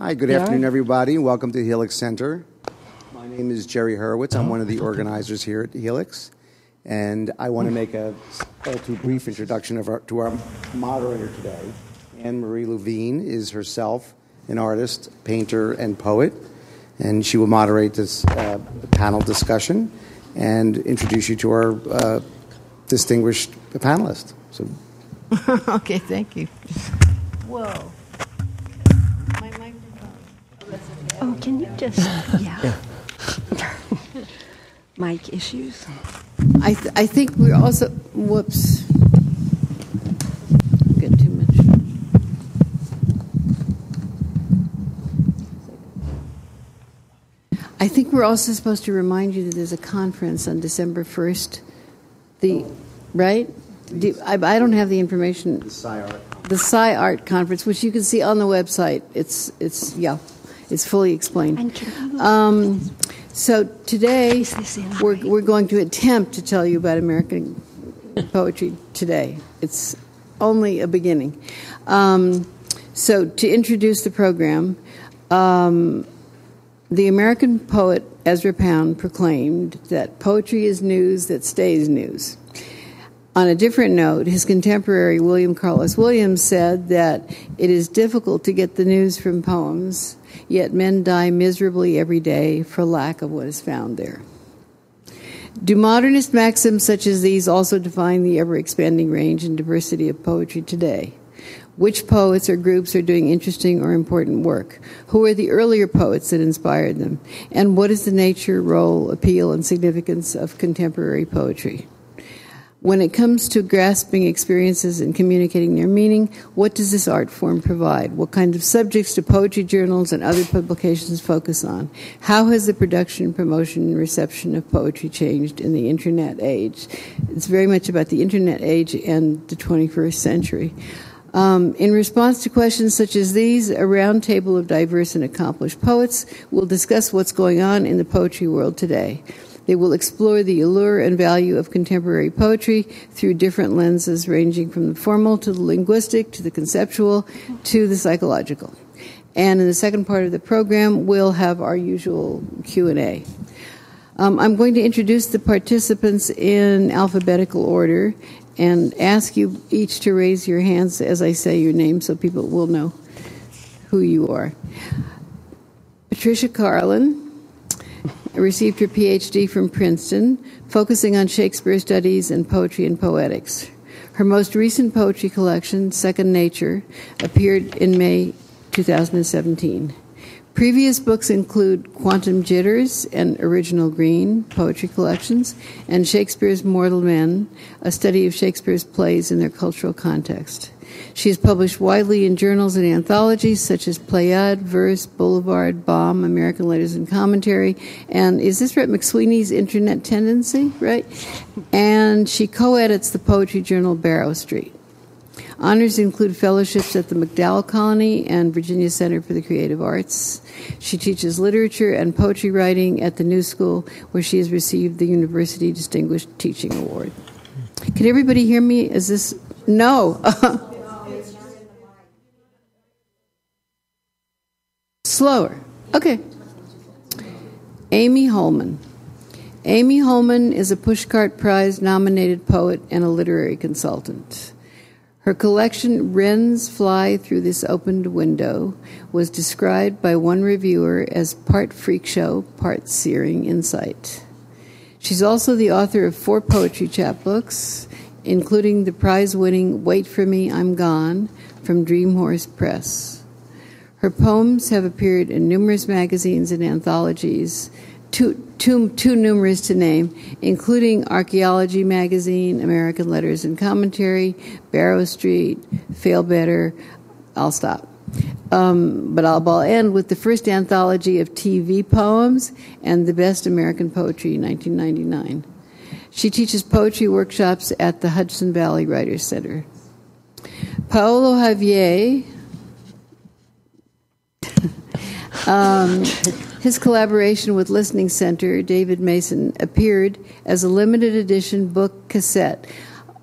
Hi, good afternoon, everybody. Welcome to Helix Center. My name is Jerry Hurwitz. I'm one of the organizers here at Helix, and I want to make a all too brief introduction of our, to our moderator today. Anne Marie Levine is herself an artist, painter, and poet, and she will moderate this uh, panel discussion and introduce you to our uh, distinguished panelist. So, okay, thank you. Whoa. Can you just, yeah. Mic issues? I, th- I think we're also, whoops. Get too much. I think we're also supposed to remind you that there's a conference on December 1st. The, right? Do, I, I don't have the information. the SciArt. the Sci Art Conference, which you can see on the website. It's it's yeah, it's fully explained. Um, so today Is we're we're going to attempt to tell you about American poetry today. It's only a beginning. Um, so to introduce the program. Um, the American poet Ezra Pound proclaimed that poetry is news that stays news. On a different note, his contemporary William Carlos Williams said that it is difficult to get the news from poems, yet men die miserably every day for lack of what is found there. Do modernist maxims such as these also define the ever expanding range and diversity of poetry today? Which poets or groups are doing interesting or important work? Who are the earlier poets that inspired them? And what is the nature, role, appeal, and significance of contemporary poetry? When it comes to grasping experiences and communicating their meaning, what does this art form provide? What kind of subjects do poetry journals and other publications focus on? How has the production, promotion, and reception of poetry changed in the internet age? It's very much about the internet age and the 21st century. Um, in response to questions such as these, a roundtable of diverse and accomplished poets will discuss what's going on in the poetry world today. They will explore the allure and value of contemporary poetry through different lenses, ranging from the formal to the linguistic to the conceptual to the psychological. And in the second part of the program, we'll have our usual Q and A. Um, I'm going to introduce the participants in alphabetical order and ask you each to raise your hands as I say your name so people will know who you are. Patricia Carlin received her PhD from Princeton, focusing on Shakespeare studies and poetry and poetics. Her most recent poetry collection, Second Nature, appeared in May 2017. Previous books include Quantum Jitters and Original Green poetry collections, and Shakespeare's Mortal Men, a study of Shakespeare's plays in their cultural context. She has published widely in journals and anthologies such as Pleiad, Verse, Boulevard, Bomb, American Letters and Commentary, and is this right? McSweeney's Internet Tendency, right? And she co edits the poetry journal Barrow Street. Honors include fellowships at the MacDowell Colony and Virginia Center for the Creative Arts. She teaches literature and poetry writing at the New School, where she has received the University Distinguished Teaching Award. Can everybody hear me? Is this no? Slower. Okay. Amy Holman. Amy Holman is a Pushcart Prize nominated poet and a literary consultant. Her collection, Wrens Fly Through This Opened Window, was described by one reviewer as part freak show, part searing insight. She's also the author of four poetry chapbooks, including the prize winning Wait for Me, I'm Gone from Dreamhorse Press. Her poems have appeared in numerous magazines and anthologies, too, too, too numerous to name, including Archaeology Magazine, American Letters and Commentary, Barrow Street, Fail Better. I'll stop. Um, but I'll, I'll end with the first anthology of TV poems and the best American poetry, 1999. She teaches poetry workshops at the Hudson Valley Writers Center. Paolo Javier um, his collaboration with Listening Center, David Mason, appeared as a limited edition book cassette,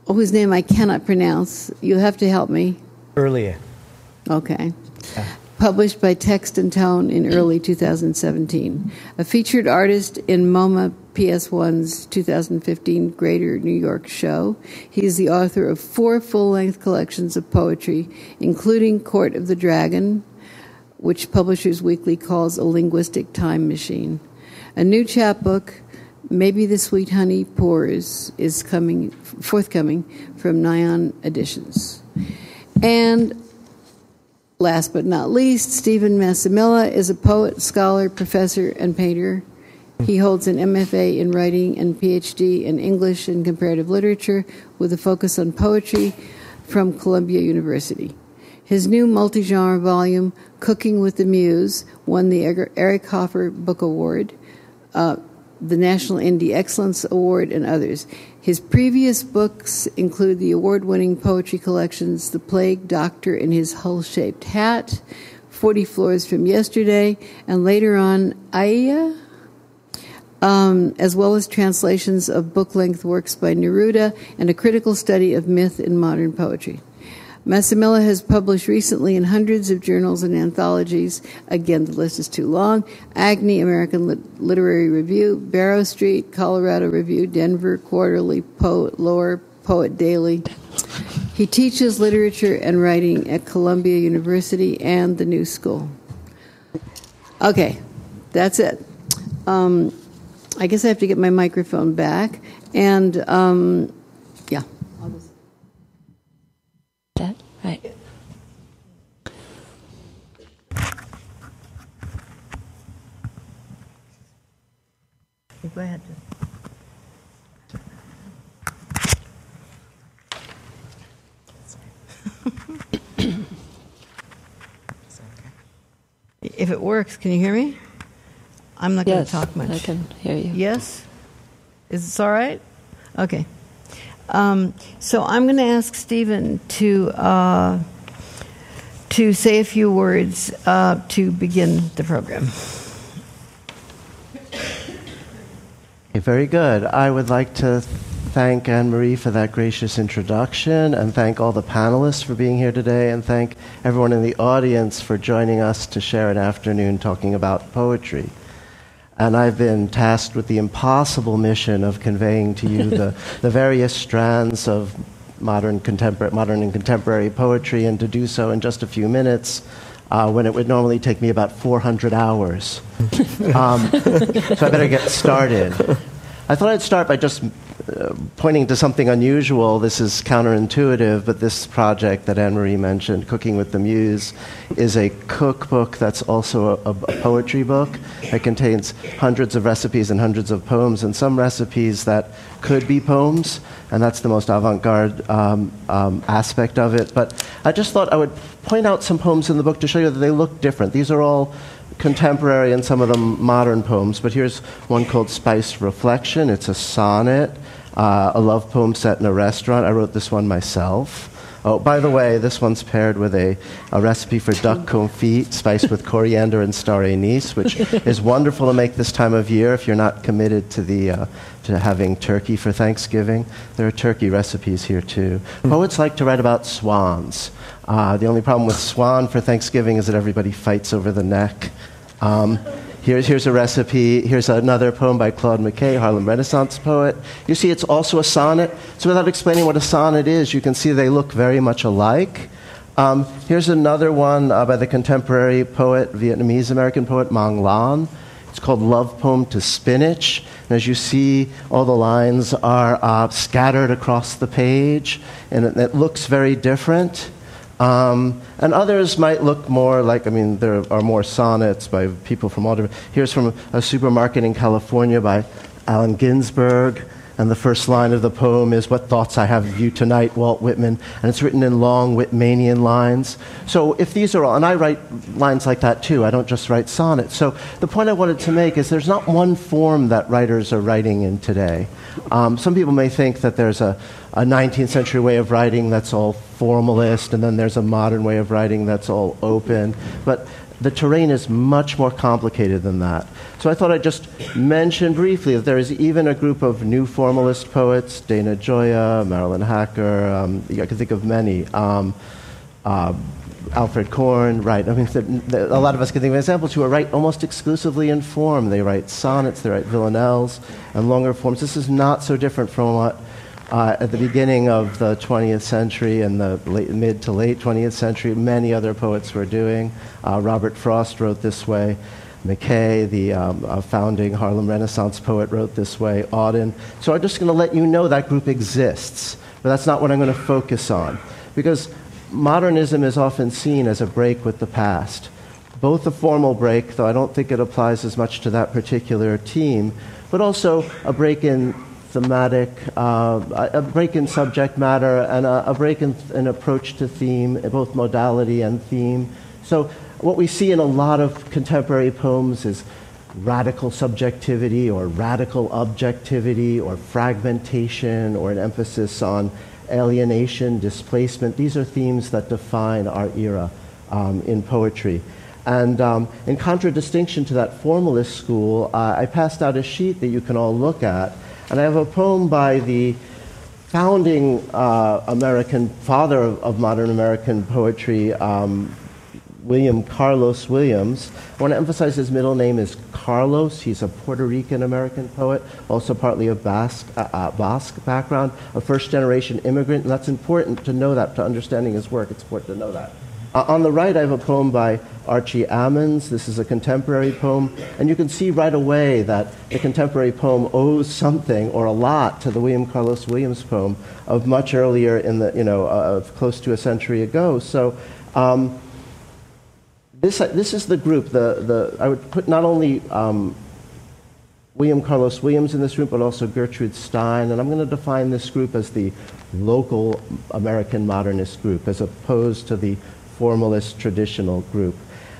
whose name I cannot pronounce. You'll have to help me. Earlier. Okay. published by Text and Tone in early 2017. A featured artist in MoMA PS1's 2015 Greater New York show, he is the author of four full length collections of poetry, including Court of the Dragon, which Publishers Weekly calls a linguistic time machine. A new chapbook, Maybe the Sweet Honey Pours, is coming forthcoming from Nyan Editions. And last but not least, Stephen Massimilla is a poet, scholar, professor, and painter. He holds an MFA in writing and PhD in English and comparative literature with a focus on poetry from Columbia University. His new multi genre volume, Cooking with the Muse, won the Eric Hoffer Book Award, uh, the National Indie Excellence Award, and others. His previous books include the award winning poetry collections The Plague Doctor in His Hull Shaped Hat, 40 Floors from Yesterday, and later on, Aya, um, as well as translations of book length works by Neruda and a critical study of myth in modern poetry. Massimilla has published recently in hundreds of journals and anthologies. Again, the list is too long. Agni, American Literary Review, Barrow Street, Colorado Review, Denver Quarterly, Poet Lore, Poet Daily. He teaches literature and writing at Columbia University and the New School. Okay, that's it. Um, I guess I have to get my microphone back. And um, yeah. Right. Go ahead. if it works, can you hear me? I'm not going to talk much. I can hear you. Yes? Is this all right? Okay. Um, so I'm going to ask Stephen to uh, to say a few words uh, to begin the program. Very good. I would like to thank Anne Marie for that gracious introduction and thank all the panelists for being here today and thank everyone in the audience for joining us to share an afternoon talking about poetry. And I've been tasked with the impossible mission of conveying to you the, the various strands of modern, contemporary, modern and contemporary poetry, and to do so in just a few minutes. Uh, when it would normally take me about 400 hours. Um, so I better get started. I thought I'd start by just uh, pointing to something unusual. This is counterintuitive, but this project that Anne Marie mentioned, Cooking with the Muse, is a cookbook that's also a, a, poetry book. It contains hundreds of recipes and hundreds of poems, and some recipes that could be poems, and that's the most avant garde um, um, aspect of it. But I just thought I would point out some poems in the book to show you that they look different. These are all contemporary and some of them modern poems, but here's one called Spice Reflection. It's a sonnet uh, a love poem set in a restaurant. I wrote this one myself. Oh, by the way, this one's paired with a, a recipe for duck confit spiced with coriander and star anise, which is wonderful to make this time of year if you're not committed to, the, uh, to having turkey for Thanksgiving. There are turkey recipes here too. Poets like to write about swans. Uh, the only problem with swan for Thanksgiving is that everybody fights over the neck. Um, Here's, here's a recipe. Here's another poem by Claude McKay, Harlem Renaissance poet. You see, it's also a sonnet. So, without explaining what a sonnet is, you can see they look very much alike. Um, here's another one uh, by the contemporary poet, Vietnamese American poet Mong Lan. It's called Love Poem to Spinach. And as you see, all the lines are uh, scattered across the page, and it, it looks very different. Um, and others might look more like, I mean, there are more sonnets by people from all different. Here's from a supermarket in California by Allen Ginsberg. And the first line of the poem is, What thoughts I have of you tonight, Walt Whitman. And it's written in long Whitmanian lines. So if these are all, and I write lines like that too, I don't just write sonnets. So the point I wanted to make is there's not one form that writers are writing in today. Um, some people may think that there's a, a 19th century way of writing that's all formalist, and then there's a modern way of writing that's all open. But the terrain is much more complicated than that. So I thought I'd just mention briefly that there is even a group of new formalist poets, Dana Gioia, Marilyn Hacker, um, I can think of many. Um, uh, Alfred Corn, right? I mean, the, the, a lot of us can think of examples who are write almost exclusively in form. They write sonnets, they write villanelles, and longer forms. This is not so different from what uh, at the beginning of the 20th century and the late, mid to late 20th century, many other poets were doing. Uh, Robert Frost wrote this way. McKay, the um, uh, founding Harlem Renaissance poet, wrote this way. Auden. So I'm just going to let you know that group exists, but that's not what I'm going to focus on. Because modernism is often seen as a break with the past. Both a formal break, though I don't think it applies as much to that particular team, but also a break in thematic, uh, a break in subject matter, and a, a break in, in approach to theme, both modality and theme. So, what we see in a lot of contemporary poems is radical subjectivity or radical objectivity or fragmentation or an emphasis on alienation, displacement. These are themes that define our era um, in poetry. And um, in contradistinction to that formalist school, uh, I passed out a sheet that you can all look at and I have a poem by the founding uh, American father of, of, modern American poetry, um, William Carlos Williams. I want to emphasize his middle name is Carlos. He's a Puerto Rican American poet, also partly of Basque, uh, uh, Basque background, a first generation immigrant, and that's important to know that, to understanding his work. It's important to know that. Uh, on the right, I have a poem by Archie Ammons. This is a contemporary poem, and you can see right away that the contemporary poem owes something or a lot to the William Carlos Williams poem of much earlier in the, you know, uh, of close to a century ago. So, um, this, uh, this is the group. The, the, I would put not only um, William Carlos Williams in this group, but also Gertrude Stein. And I'm going to define this group as the local American modernist group, as opposed to the formalist traditional group.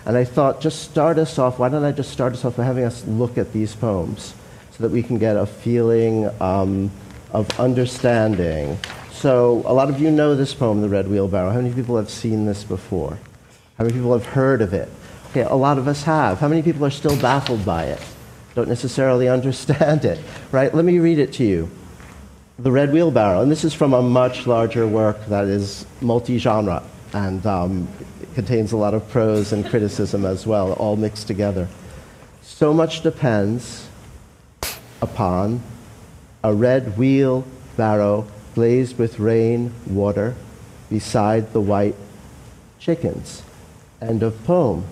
And I thought, just start us off. Why don't I just start us off by having us look at these poems so that we can get a feeling um, of understanding. So, a lot of you know this poem, The Red Wheelbarrow. How many people have seen this before? How many people have heard of it? Okay, a lot of us have. How many people are still baffled by it? Don't necessarily understand it, right? Let me read it to you. The Red Wheelbarrow. And this is from a much larger work that is multi genre and um, contains a lot of prose and criticism as well, all mixed together. So much depends upon a red wheel barrow glazed with rain water beside the white chickens. End of poem.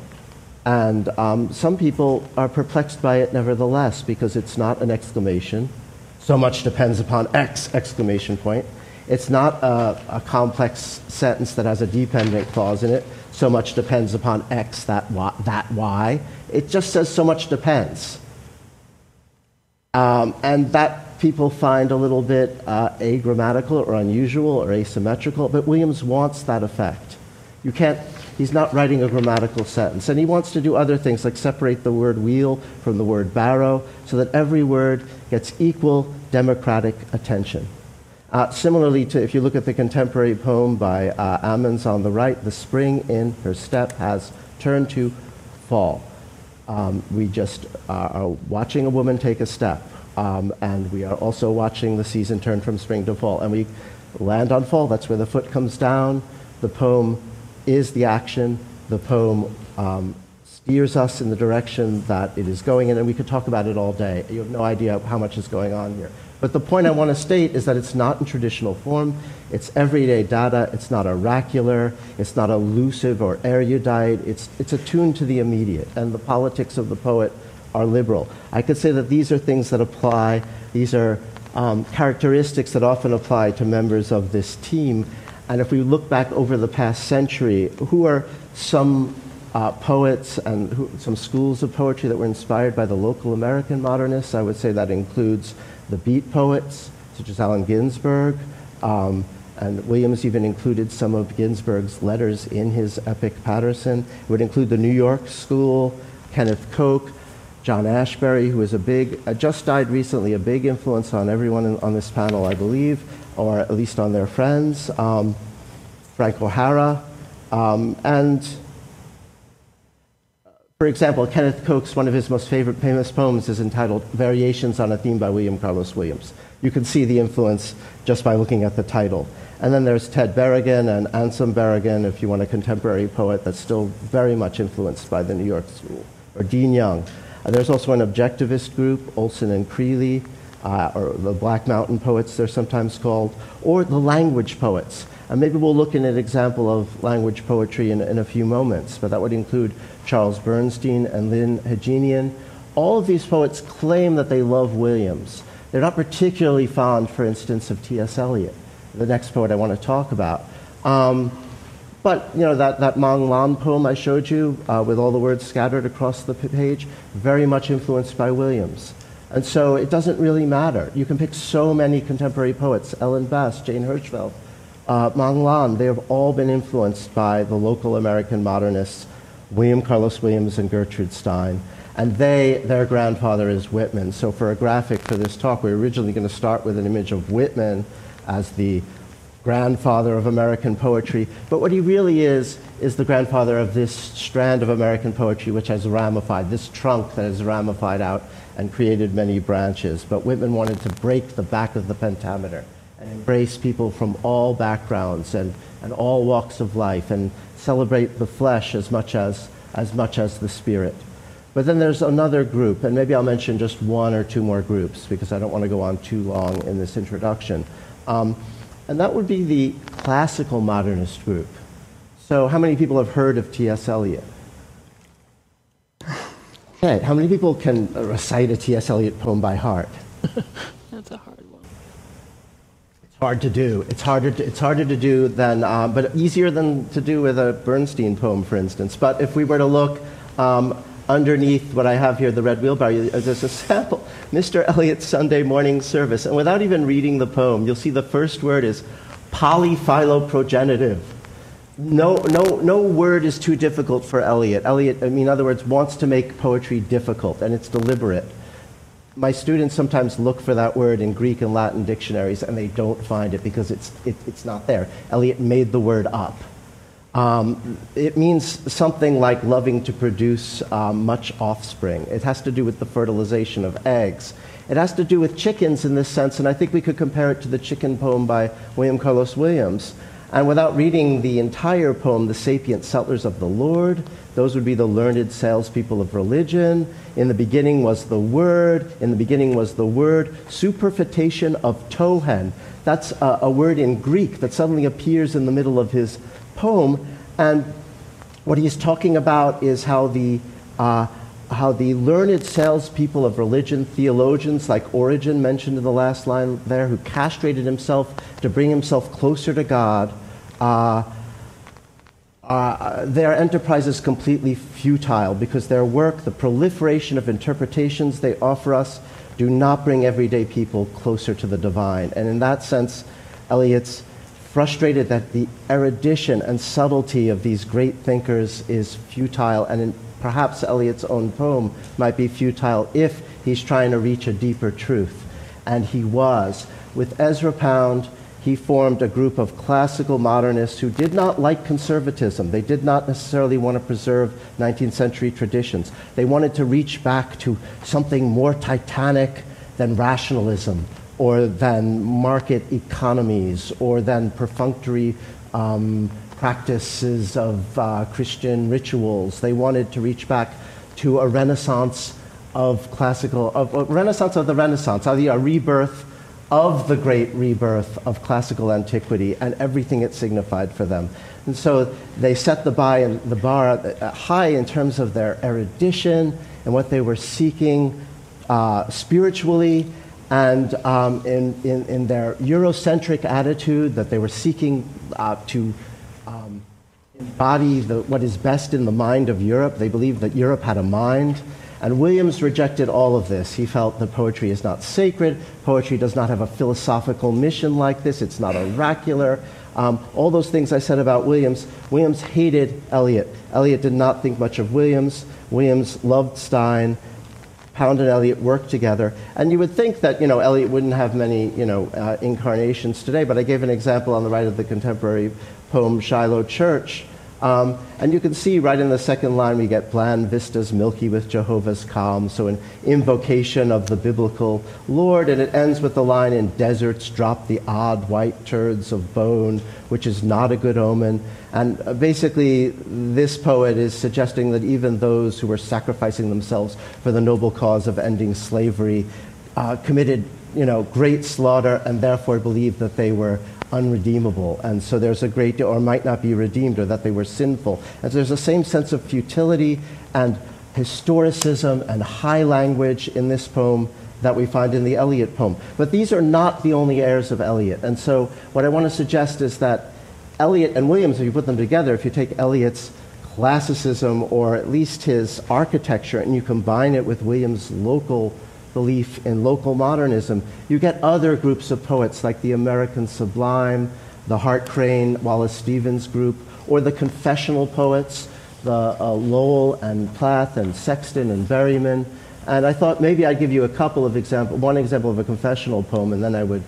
And um, some people are perplexed by it nevertheless because it's not an exclamation. So much depends upon X exclamation point. It's not a, a, complex sentence that has a dependent clause in it. So much depends upon X, that y. That y. It just says so much depends. Um, and that people find a little bit uh, agrammatical or unusual or asymmetrical, but Williams wants that effect. You can't, he's not writing a grammatical sentence. And he wants to do other things like separate the word wheel from the word barrow so that every word gets equal democratic attention. Uh, similarly to if you look at the contemporary poem by uh, Ammons on the right, the spring in her step has turned to fall. Um, we just are watching a woman take a step, um, and we are also watching the season turn from spring to fall. And we land on fall, that's where the foot comes down. The poem is the action, the poem um, steers us in the direction that it is going in, and we could talk about it all day. You have no idea how much is going on here. But the point I want to state is that it's not in traditional form. It's everyday data. It's not oracular. It's not elusive or erudite. It's, it's attuned to the immediate. And the politics of the poet are liberal. I could say that these are things that apply, these are um, characteristics that often apply to members of this team. And if we look back over the past century, who are some uh, poets and who, some schools of poetry that were inspired by the local American modernists? I would say that includes the beat poets, such as Allen Ginsberg. Um, and Williams even included some of Ginsberg's letters in his epic Paterson. It would include the New York School, Kenneth Koch, John Ashbery, who is a big, uh, just died recently, a big influence on everyone in, on this panel, I believe, or at least on their friends, um, Frank O'Hara, um, and For example, Kenneth Koch, one of his most favorite famous poems is entitled Variations on a Theme by William Carlos Williams. You can see the influence just by looking at the title. And then there's Ted Berrigan and Anselm Berrigan, if you want a contemporary poet that's still very much influenced by the New York School, or Dean Young. Uh, there's also an objectivist group, Olson and Creeley, uh, or the Black Mountain poets, they're sometimes called, or the language poets. And maybe we'll look at an example of language poetry in, in a few moments, but that would include Charles Bernstein and Lyn Hejinian. All of these poets claim that they love Williams. They're not particularly fond, for instance, of T.S. Eliot the next poet I want to talk about. Um, but, you know, that, that Mong Lan poem I showed you, uh, with all the words scattered across the page, very much influenced by Williams. And so it doesn't really matter. You can pick so many contemporary poets Ellen Bass, Jane Hirshfield, uh, Mong Lan. They have all been influenced by the local American modernists, William Carlos Williams and Gertrude Stein. And they, their grandfather is Whitman. So for a graphic for this talk, we we're originally going to start with an image of Whitman as the grandfather of American poetry. But what he really is, is the grandfather of this strand of American poetry which has ramified, this trunk that has ramified out and created many branches. But Whitman wanted to break the back of the pentameter and embrace people from all backgrounds and, and all walks of life and celebrate the flesh as much as, as much as the spirit. But then there's another group, and maybe I'll mention just one or two more groups because I don't want to go on too long in this introduction. Um, and that would be the classical modernist group. So, how many people have heard of T.S. Eliot? Okay, how many people can recite a T.S. Eliot poem by heart? That's a hard one. It's hard to do. It's harder. To, it's harder to do than, um, but easier than to do with a Bernstein poem, for instance. But if we were to look um, underneath what I have here, the red wheelbarrow, there's a sample, Mr. Eliot's Sunday morning service. And without even reading the poem, you'll see the first word is polyphiloprogenitive. No, no, no word is too difficult for Eliot. Eliot, I mean, in other words, wants to make poetry difficult, and it's deliberate. My students sometimes look for that word in Greek and Latin dictionaries, and they don't find it because it's, it, it's not there. Eliot made the word up. Um, it means something like loving to produce um, much offspring. It has to do with the fertilization of eggs. It has to do with chickens in this sense, and I think we could compare it to the chicken poem by William Carlos Williams. And without reading the entire poem, The Sapient Sutlers of the Lord, those would be the learned salespeople of religion. In the beginning was the Word. In the beginning was the Word. Superfetation of Tohen. That's a, a word in Greek that suddenly appears in the middle of his poem, and what he's talking about is how the, uh, how the learned salespeople of religion, theologians like Origen mentioned in the last line there, who castrated himself to bring himself closer to God, uh, uh, their enterprise is completely futile because their work, the proliferation of interpretations they offer us, do not bring everyday people closer to the divine. And in that sense, Eliot's frustrated that the erudition and subtlety of these great thinkers is futile, and in, perhaps Eliot's own poem might be futile if he's trying to reach a deeper truth. And he was. With Ezra Pound, he formed a group of classical modernists who did not like conservatism. They did not necessarily want to preserve 19th century traditions. They wanted to reach back to something more titanic than rationalism or than market economies, or than perfunctory um, practices of uh, Christian rituals. They wanted to reach back to a renaissance of classical, of a renaissance of the Renaissance, a rebirth of the great rebirth of classical antiquity and everything it signified for them. And so they set the, bar high in terms of their erudition and what they were seeking uh, spiritually and um, in, in, in, their Eurocentric attitude that they were seeking uh, to um, embody the, what is best in the mind of Europe. They believed that Europe had a mind. And Williams rejected all of this. He felt that poetry is not sacred, poetry does not have a philosophical mission like this, it's not oracular. Um, all those things I said about Williams, Williams hated Eliot. Eliot did not think much of Williams. Williams loved Stein. Pound and Eliot worked together. And you would think that, you know, Eliot wouldn't have many, you know, uh, incarnations today, but I gave an example on the right of the contemporary poem Shiloh Church. Um, and you can see right in the second line we get bland vistas milky with Jehovah's calm. So an invocation of the biblical Lord, and it ends with the line in deserts drop the odd white turds of bone, which is not a good omen. And uh, basically, this poet is suggesting that even those who were sacrificing themselves for the noble cause of ending slavery uh, committed you know, great slaughter and therefore believed that they were unredeemable. And so there's a great deal, or might not be redeemed, or that they were sinful. And so there's the same sense of futility and historicism and high language in this poem that we find in the Eliot poem. But these are not the only heirs of Eliot. And so what I want to suggest is that Eliot and Williams, if you put them together, if you take Eliot's classicism or at least his architecture and you combine it with Williams' local belief in local modernism, you get other groups of poets like the American Sublime, the Hart Crane, Wallace Stevens group, or the confessional poets, the uh, Lowell and Plath and Sexton and Berryman. And I thought maybe I'd give you a couple of examples, one example of a confessional poem, and then I would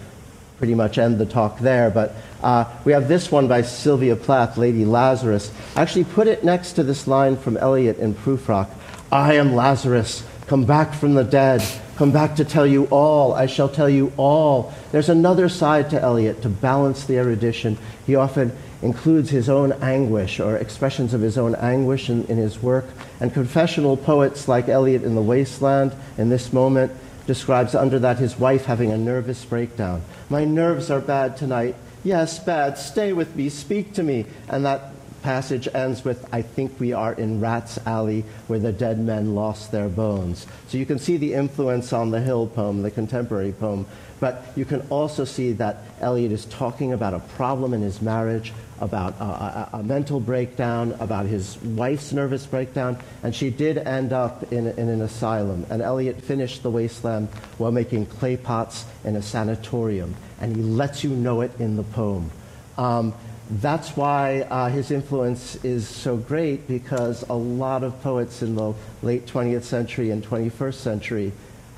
pretty much end the talk there. But uh, we have this one by Sylvia Plath, Lady Lazarus. I actually put it next to this line from Eliot in Prufrock I am Lazarus, come back from the dead come back to tell you all. I shall tell you all. There's another side to Eliot to balance the erudition. He often includes his own anguish or expressions of his own anguish in, in his work. And confessional poets like Eliot in The Wasteland, in this moment, describes under that his wife having a nervous breakdown. My nerves are bad tonight. Yes, bad. Stay with me. Speak to me. And that passage ends with, I think we are in Rat's Alley where the dead men lost their bones. So you can see the influence on the Hill poem, the contemporary poem. But you can also see that Eliot is talking about a problem in his marriage, about a, a, a, mental breakdown, about his wife's nervous breakdown, and she did end up in, in an asylum. And Eliot finished The Wasteland while making clay pots in a sanatorium, and he lets you know it in the poem. Um, that's why uh, his influence is so great because a lot of poets in the late 20th century and 21st century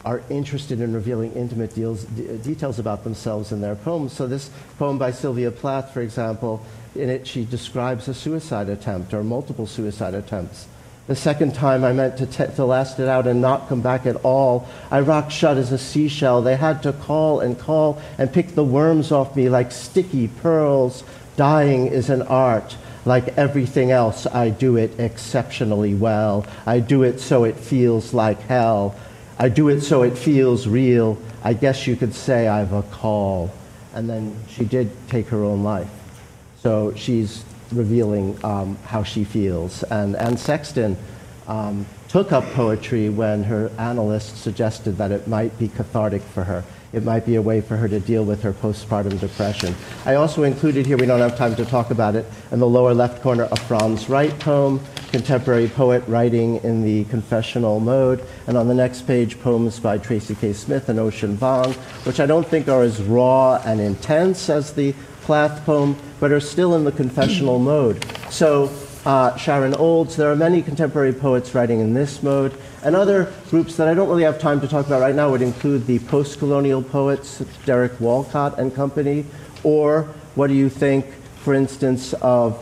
are interested in revealing intimate deals, d- details about themselves in their poems. So, this poem by Sylvia Plath, for example, in it she describes a suicide attempt or multiple suicide attempts. The second time I meant to, t- to last it out and not come back at all. I rocked shut as a seashell. They had to call and call and pick the worms off me like sticky pearls. Dying is an art. Like everything else, I do it exceptionally well. I do it so it feels like hell. I do it so it feels real. I guess you could say I've a call. And then she did take her own life. So she's revealing um, how she feels. And Anne Sexton um, took up poetry when her analyst suggested that it might be cathartic for her it might be a way for her to deal with her postpartum depression. I also included here, we don't have time to talk about it, in the lower left corner, a Franz Wright poem, contemporary poet writing in the confessional mode. And on the next page, poems by Tracy K. Smith and Ocean Vuong, which I don't think are as raw and intense as the Plath poem, but are still in the confessional mode. So uh, Sharon Olds, there are many contemporary poets writing in this mode. And other groups that I don't really have time to talk about right now would include the post colonial poets, Derek Walcott and company, or what do you think, for instance, of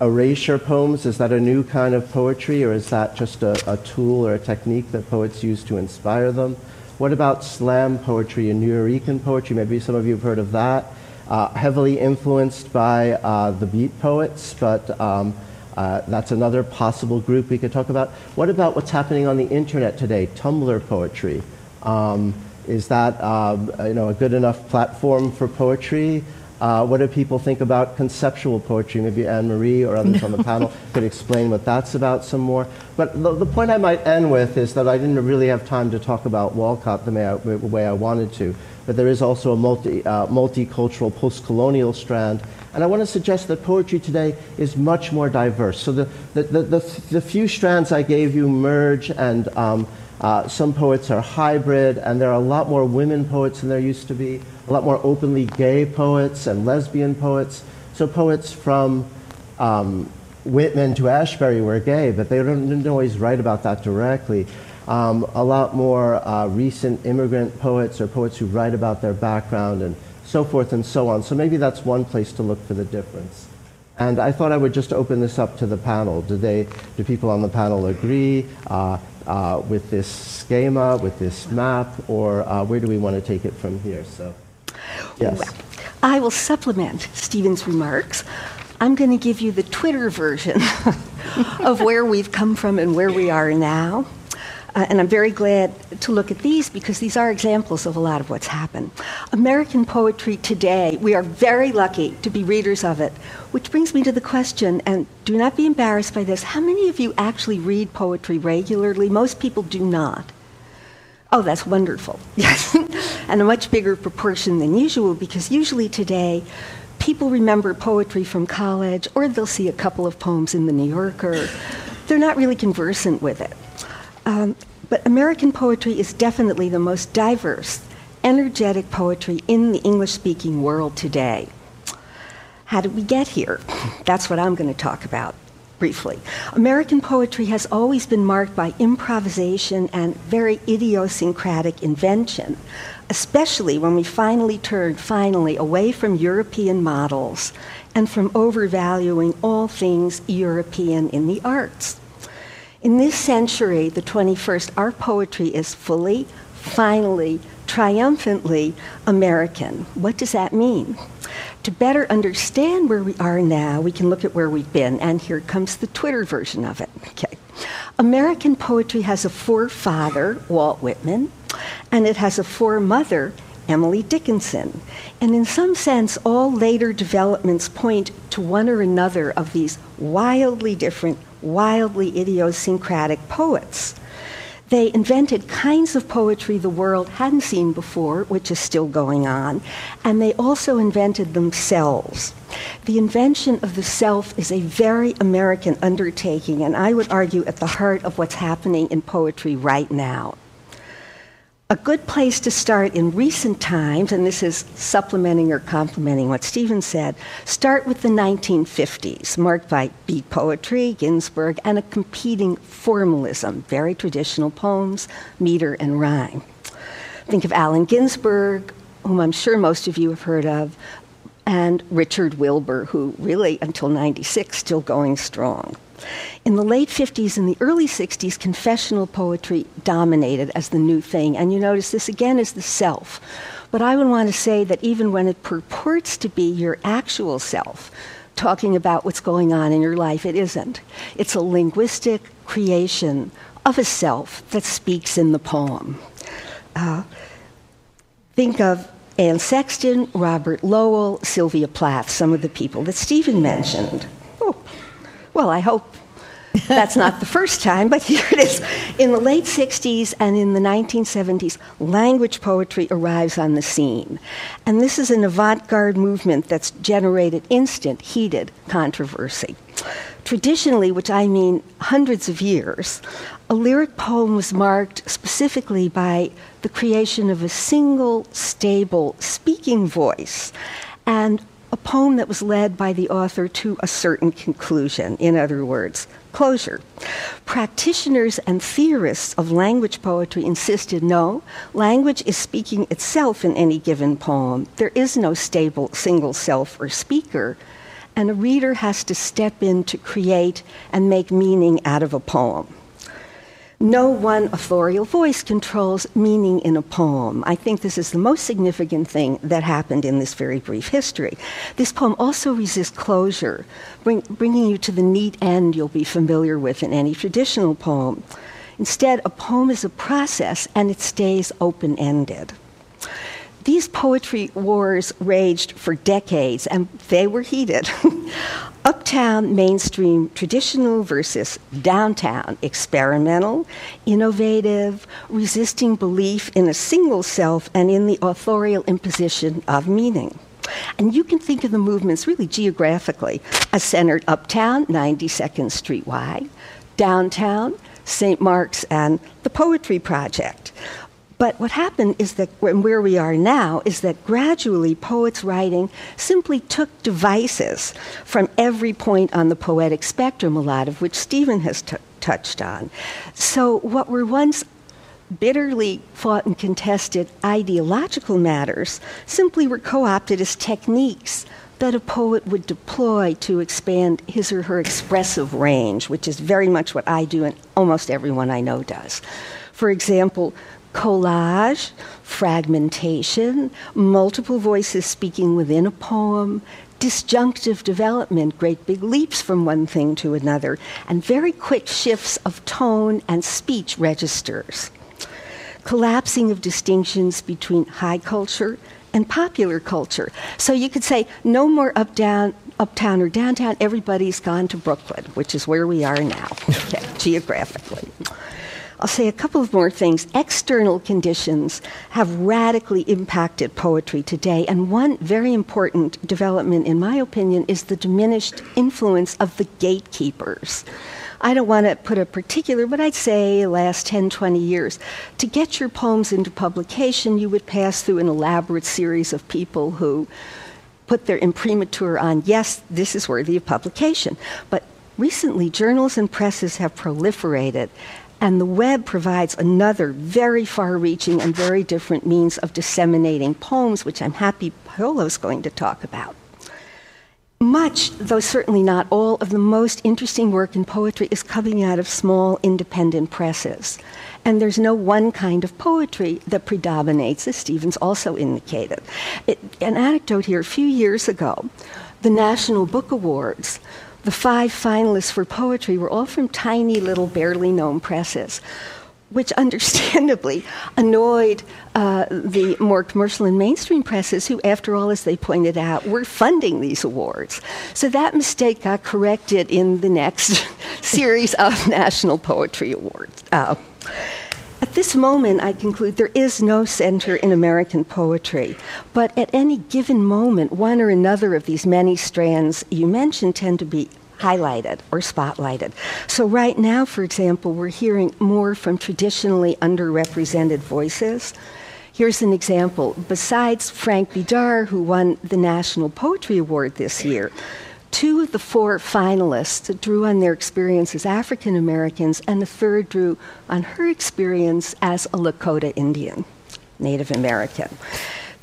erasure poems? Is that a new kind of poetry, or is that just a, a tool or a technique that poets use to inspire them? What about slam poetry and Nuyorican poetry? Maybe some of you have heard of that. Uh, heavily influenced by uh, the beat poets, but um, uh, that's another possible group we could talk about. What about what's happening on the internet today? Tumblr poetry. Um, is that um, you know, a good enough platform for poetry? Uh, what do people think about conceptual poetry? Maybe Anne Marie or others on the panel could explain what that's about some more. But the, the, point I might end with is that I didn't really have time to talk about Walcott the way I, way I wanted to. But there is also a multi, uh, multicultural post colonial strand and I want to suggest that poetry today is much more diverse. So the, the, the, the, the few strands I gave you merge, and um, uh, some poets are hybrid, and there are a lot more women poets than there used to be, a lot more openly gay poets and lesbian poets. So poets from um, Whitman to Ashbery were gay, but they didn't always write about that directly. Um, a lot more uh, recent immigrant poets or poets who write about their background and so forth and so on. So maybe that's one place to look for the difference. And I thought I would just open this up to the panel. Do, they, do people on the panel agree uh, uh, with this schema, with this map, or uh, where do we want to take it from here? So, yes. Well, I will supplement Stephen's remarks. I'm going to give you the Twitter version of where we've come from and where we are now. Uh, and I'm very glad to look at these because these are examples of a lot of what's happened. American poetry today, we are very lucky to be readers of it, which brings me to the question, and do not be embarrassed by this how many of you actually read poetry regularly? Most people do not. Oh, that's wonderful. Yes. and a much bigger proportion than usual because usually today people remember poetry from college or they'll see a couple of poems in the New Yorker. They're not really conversant with it. Um, but American poetry is definitely the most diverse, energetic poetry in the English speaking world today. How did we get here? That's what I'm going to talk about briefly. American poetry has always been marked by improvisation and very idiosyncratic invention, especially when we finally turned finally away from European models and from overvaluing all things European in the arts. In this century, the 21st, our poetry is fully, finally, triumphantly American. What does that mean? To better understand where we are now, we can look at where we've been, and here comes the Twitter version of it. Okay. American poetry has a forefather, Walt Whitman, and it has a foremother, Emily Dickinson. And in some sense, all later developments point to one or another of these wildly different wildly idiosyncratic poets. They invented kinds of poetry the world hadn't seen before, which is still going on, and they also invented themselves. The invention of the self is a very American undertaking, and I would argue at the heart of what's happening in poetry right now a good place to start in recent times, and this is supplementing or complementing what Stephen said, start with the 1950s, marked by beat poetry, Ginsberg, and a competing formalism, very traditional poems, meter, and rhyme. Think of Allen Ginsberg, whom I'm sure most of you have heard of, and Richard Wilbur, who really, until 96, still going strong. In the late 50s and the early 60s, confessional poetry dominated as the new thing. And you notice this again is the self. But I would want to say that even when it purports to be your actual self, talking about what's going on in your life, it isn't. It's a linguistic creation of a self that speaks in the poem. Uh, think of Anne Sexton, Robert Lowell, Sylvia Plath, some of the people that Stephen mentioned. Well, I hope that's not the first time, but here it is. In the late 60s and in the 1970s, language poetry arrives on the scene. And this is an avant garde movement that's generated instant, heated controversy. Traditionally, which I mean hundreds of years, a lyric poem was marked specifically by the creation of a single, stable, speaking voice and a poem that was led by the author to a certain conclusion. In other words, closure. Practitioners and theorists of language poetry insisted no, language is speaking itself in any given poem. There is no stable single self or speaker, and a reader has to step in to create and make meaning out of a poem. No one authorial voice controls meaning in a poem. I think this is the most significant thing that happened in this very brief history. This poem also resists closure, bring, bringing you to the neat end you'll be familiar with in any traditional poem. Instead, a poem is a process and it stays open ended. These poetry wars raged for decades and they were heated. Uptown, mainstream, traditional versus downtown, experimental, innovative, resisting belief in a single self and in the authorial imposition of meaning. And you can think of the movements really geographically as centered uptown, 92nd Street Y, downtown, St. Mark's and the Poetry Project. But what happened is that, where we are now, is that gradually poets writing simply took devices from every point on the poetic spectrum, a lot of which Stephen has t- touched on. So, what were once bitterly fought and contested ideological matters simply were co opted as techniques that a poet would deploy to expand his or her expressive range, which is very much what I do and almost everyone I know does. For example, collage, fragmentation, multiple voices speaking within a poem, disjunctive development, great big leaps from one thing to another, and very quick shifts of tone and speech registers. Collapsing of distinctions between high culture and popular culture. So you could say no more up down uptown or downtown, everybody's gone to Brooklyn, which is where we are now, geographically. I'll say a couple of more things. External conditions have radically impacted poetry today, and one very important development, in my opinion, is the diminished influence of the gatekeepers. I don't want to put a particular, but I'd say last 10, 20 years. To get your poems into publication, you would pass through an elaborate series of people who put their imprimatur on, yes, this is worthy of publication. But recently, journals and presses have proliferated, and the web provides another very far reaching and very different means of disseminating poems, which I'm happy Paolo's going to talk about. Much, though certainly not all, of the most interesting work in poetry is coming out of small independent presses. And there's no one kind of poetry that predominates, as Stevens also indicated. It, an anecdote here a few years ago, the National Book Awards the five finalists for poetry were all from tiny little, barely known presses, which understandably annoyed uh, the more commercial and mainstream presses, who, after all, as they pointed out, were funding these awards. So that mistake got corrected in the next series of National Poetry Awards. Uh, at this moment, I conclude there is no center in American poetry, but at any given moment, one or another of these many strands you mentioned tend to be highlighted or spotlighted. So, right now, for example, we're hearing more from traditionally underrepresented voices. Here's an example. Besides Frank Bidart, who won the National Poetry Award this year, two of the four finalists drew on their experience as African Americans, and the third drew on her experience as a Lakota Indian, Native American.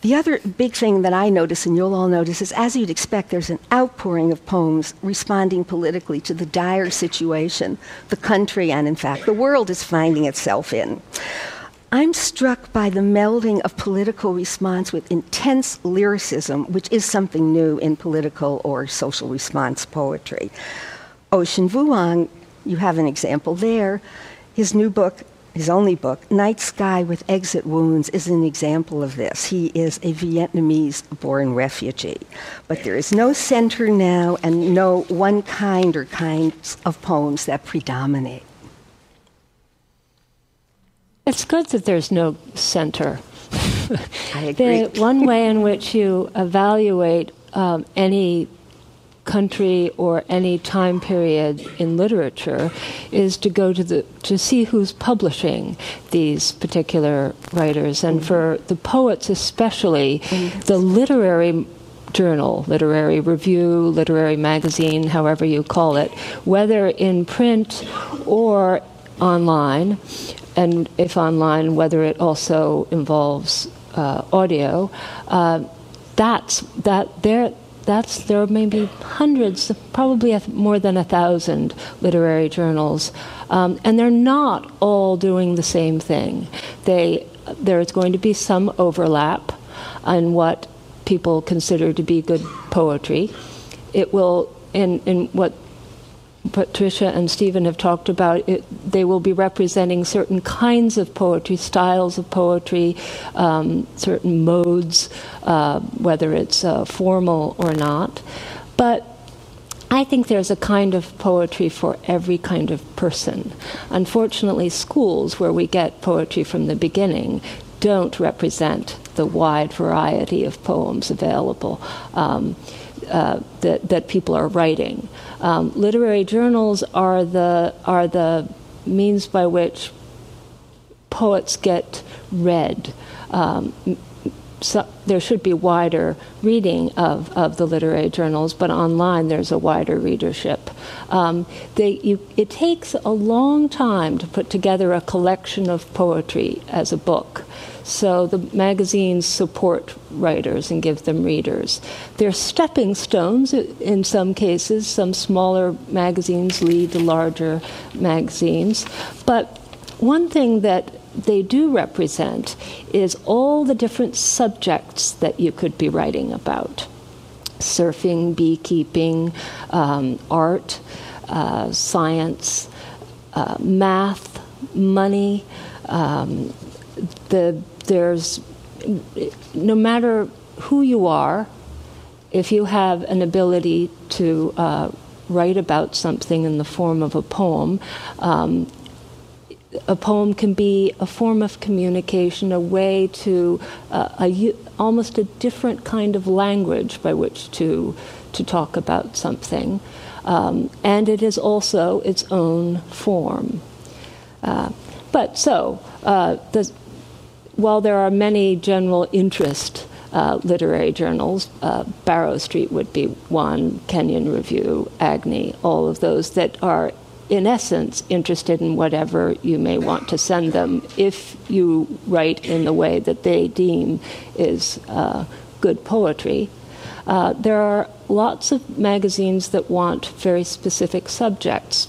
The other big thing that I notice, and you'll all notice, is as you'd expect, there's an outpouring of poems responding politically to the dire situation the country and, in fact, the world is finding itself in. I'm struck by the melding of political response with intense lyricism, which is something new in political or social response poetry. Ocean Vuong, you have an example there. His new book, his only book, Night Sky with Exit Wounds, is an example of this. He is a Vietnamese born refugee. But there is no center now and no one kind or kinds of poems that predominate. It's good that there's no center. I agree. the one way in which you evaluate um, any country or any time period in literature is to go to the to see who's publishing these particular writers and mm-hmm. for the poets especially mm-hmm. the literary journal, literary review, literary magazine, however you call it, whether in print or online, and if online, whether it also involves uh, audio. Uh, that's that there that's there are maybe hundreds, probably more than a thousand literary journals, um, and they're not all doing the same thing. They there's going to be some overlap on what people consider to be good poetry. It will in in what Patricia and Stephen have talked about, it, they will be representing certain kinds of poetry, styles of poetry, um, certain modes, uh, whether it's uh, formal or not. But I think there's a kind of poetry for every kind of person. Unfortunately, schools where we get poetry from the beginning don't represent the wide variety of poems available. Um, uh, that, that people are writing. Um, literary journals are the, are the means by which poets get read. Um, so there should be wider reading of, of the literary journals, but online there's a wider readership. Um, they, you, it takes a long time to put together a collection of poetry as a book. So the magazines support writers and give them readers. They're stepping stones in some cases. Some smaller magazines lead to larger magazines. But one thing that they do represent is all the different subjects that you could be writing about surfing, beekeeping, um, art, uh, science, uh, math, money. Um, the, there's no matter who you are, if you have an ability to uh, write about something in the form of a poem, um, a poem can be a form of communication, a way to uh, a, almost a different kind of language by which to to talk about something, um, and it is also its own form. Uh, but so, uh, the, while there are many general interest uh, literary journals, uh, Barrow Street would be one, Kenyon Review, Agni, all of those that are in essence, interested in whatever you may want to send them if you write in the way that they deem is uh, good poetry. Uh, there are lots of magazines that want very specific subjects.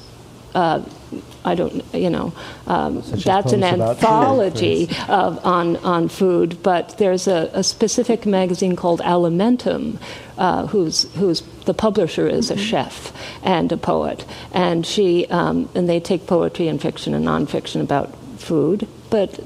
I don't, you know, um, that's an anthology food, of, on, on food, but there's a, a specific magazine called Alimentum, uh, who's, who's the publisher is a chef and a poet, and she um, and they take poetry and fiction and nonfiction about food, but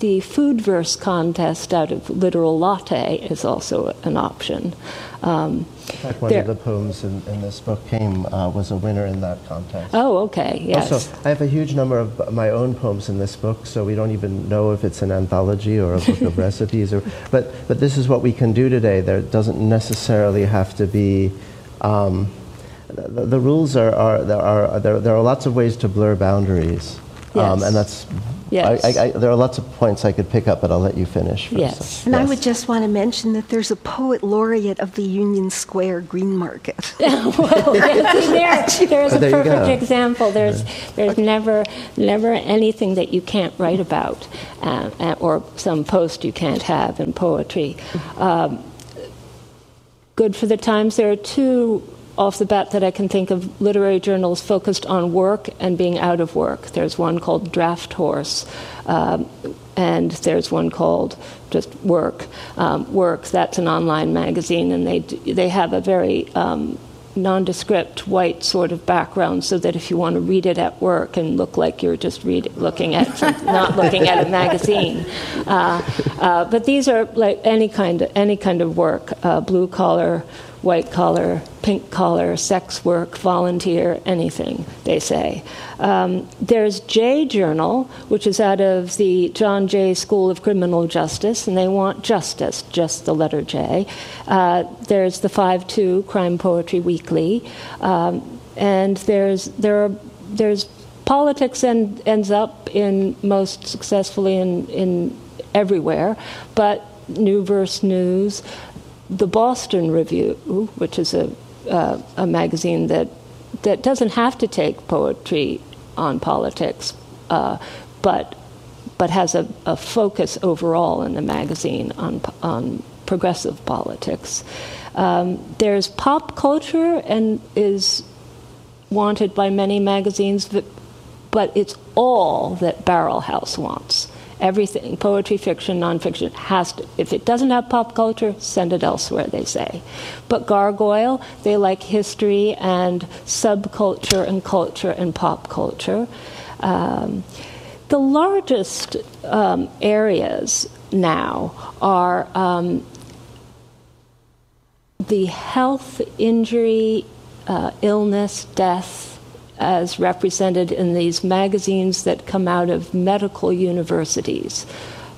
the food verse contest out of literal latte is also an option. Um, in fact, one there, of the poems in, in this book came uh, was a winner in that contest. Oh, okay, yes. Also, I have a huge number of my own poems in this book, so we don't even know if it's an anthology or a book of recipes. Or, but, but this is what we can do today. There doesn't necessarily have to be. Um, the, the, rules are, are, there are there, there are lots of ways to blur boundaries, yes. um, and that's Yes. I, I, there are lots of points I could pick up, but I'll let you finish. First. Yes. And yes. I would just want to mention that there's a poet laureate of the Union Square Green Market. well, there, there's a there perfect example. There's, there's never, never anything that you can't write about, uh, uh, or some post you can't have in poetry. Um, good for the times. There are two off the bat that I can think of literary journals focused on work and being out of work. There's one called Drafthorse, um, and there's one called just Work. Um, work, that's an online magazine, and they, they have a very um, nondescript white sort of background so that if you want to read it at work and look like you're just read, looking at not looking at a magazine uh, uh, but these are like any kind of any kind of work uh, blue collar white collar, pink collar, sex work, volunteer, anything, they say. Um, there's J Journal, which is out of the John Jay School of Criminal Justice, and they want justice, just the letter J. Uh, there's the 5 2 Crime Poetry Weekly, um, and there's, there are, there's politics end, ends up in most successfully in, in everywhere, but New Verse News, the Boston Review, which is a, uh, a magazine that, that doesn't have to take poetry on politics, uh, but, but has a, a, focus overall in the magazine on, on progressive politics. Um, there's pop culture and is wanted by many magazines, but, but it's all that Barrel House wants everything poetry fiction nonfiction has to if it doesn't have pop culture send it elsewhere they say. But gargoyle they like history and subculture and culture and pop culture. Um, the largest um, areas now are um, the health injury uh, illness death as represented in these magazines that come out of medical universities.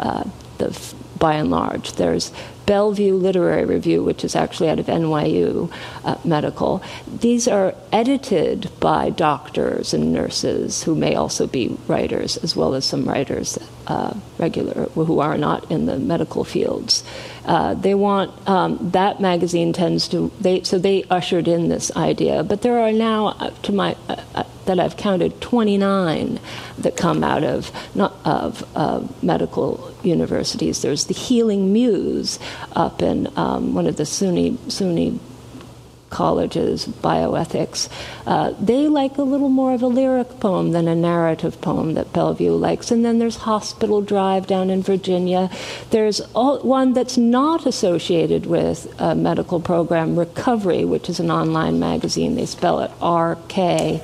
Uh, the, by and large. There's Bellevue Literary Review, which is actually out of NYU uh, Medical. These are edited by doctors and nurses who may also be writers, as well as some writers uh, regular who are not in the medical fields. Uh, they want um, that magazine tends to they so they ushered in this idea, but there are now uh, to my uh, uh, that I've counted 29 that come out of not of medical universities. There's the Healing Muse up in um, one of the SUNY SUNY colleges, bioethics, uh, they like a little more of a lyric poem than a narrative poem that Bellevue likes. And then there's Hospital Drive down in Virginia. There's all, one that's not associated with a medical program, Recovery, which is an online magazine. They spell it RK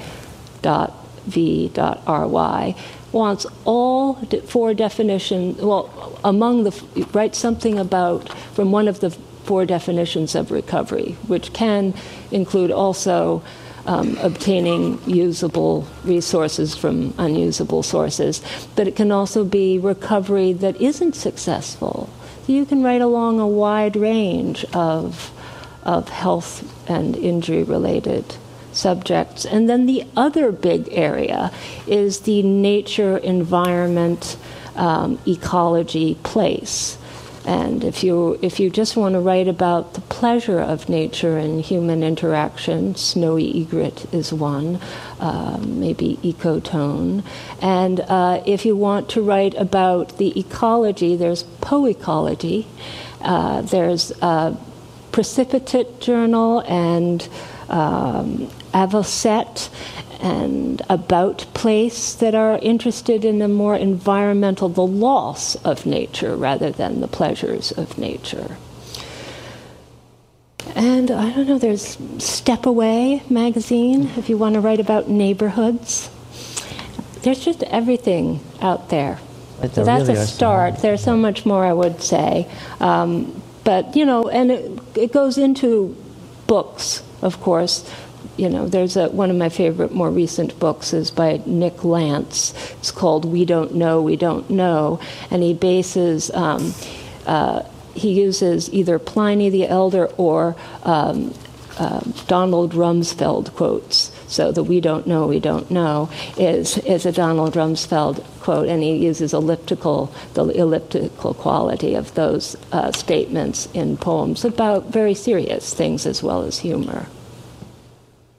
dot V dot RY wants all four definitions, well, among the, write something about, from one of the four definitions of recovery, which can include also um, obtaining usable resources from unusable sources, but it can also be recovery that isn't successful. You can write along a wide range of, of health and injury related subjects. And then the other big area is the nature, environment, um, ecology, place. And if you if you just want to write about the pleasure of nature and human interaction, snowy egret is one, uh, maybe ecotone. And uh, if you want to write about the ecology, there's poecology. Uh, there's a precipitate journal and um, Avocet and about place that are interested in the more environmental, the loss of nature rather than the pleasures of nature. And I don't know, there's Step Away magazine if you want to write about neighborhoods. There's just everything out there. So that's really a start. There's so much more I would say. Um, but, you know, and it, it goes into books, of course you know, there's a, one of my favorite more recent books is by Nick Lantz. It's called We Don't Know, We Don't Know. And he bases, um, uh, he uses either Pliny the Elder or um, uh, Donald Rumsfeld quotes. So the "We don't know, we don't know" is is a Donald Rumsfeld quote, and he uses elliptical the elliptical quality of those uh, statements in poems about very serious things as well as humor.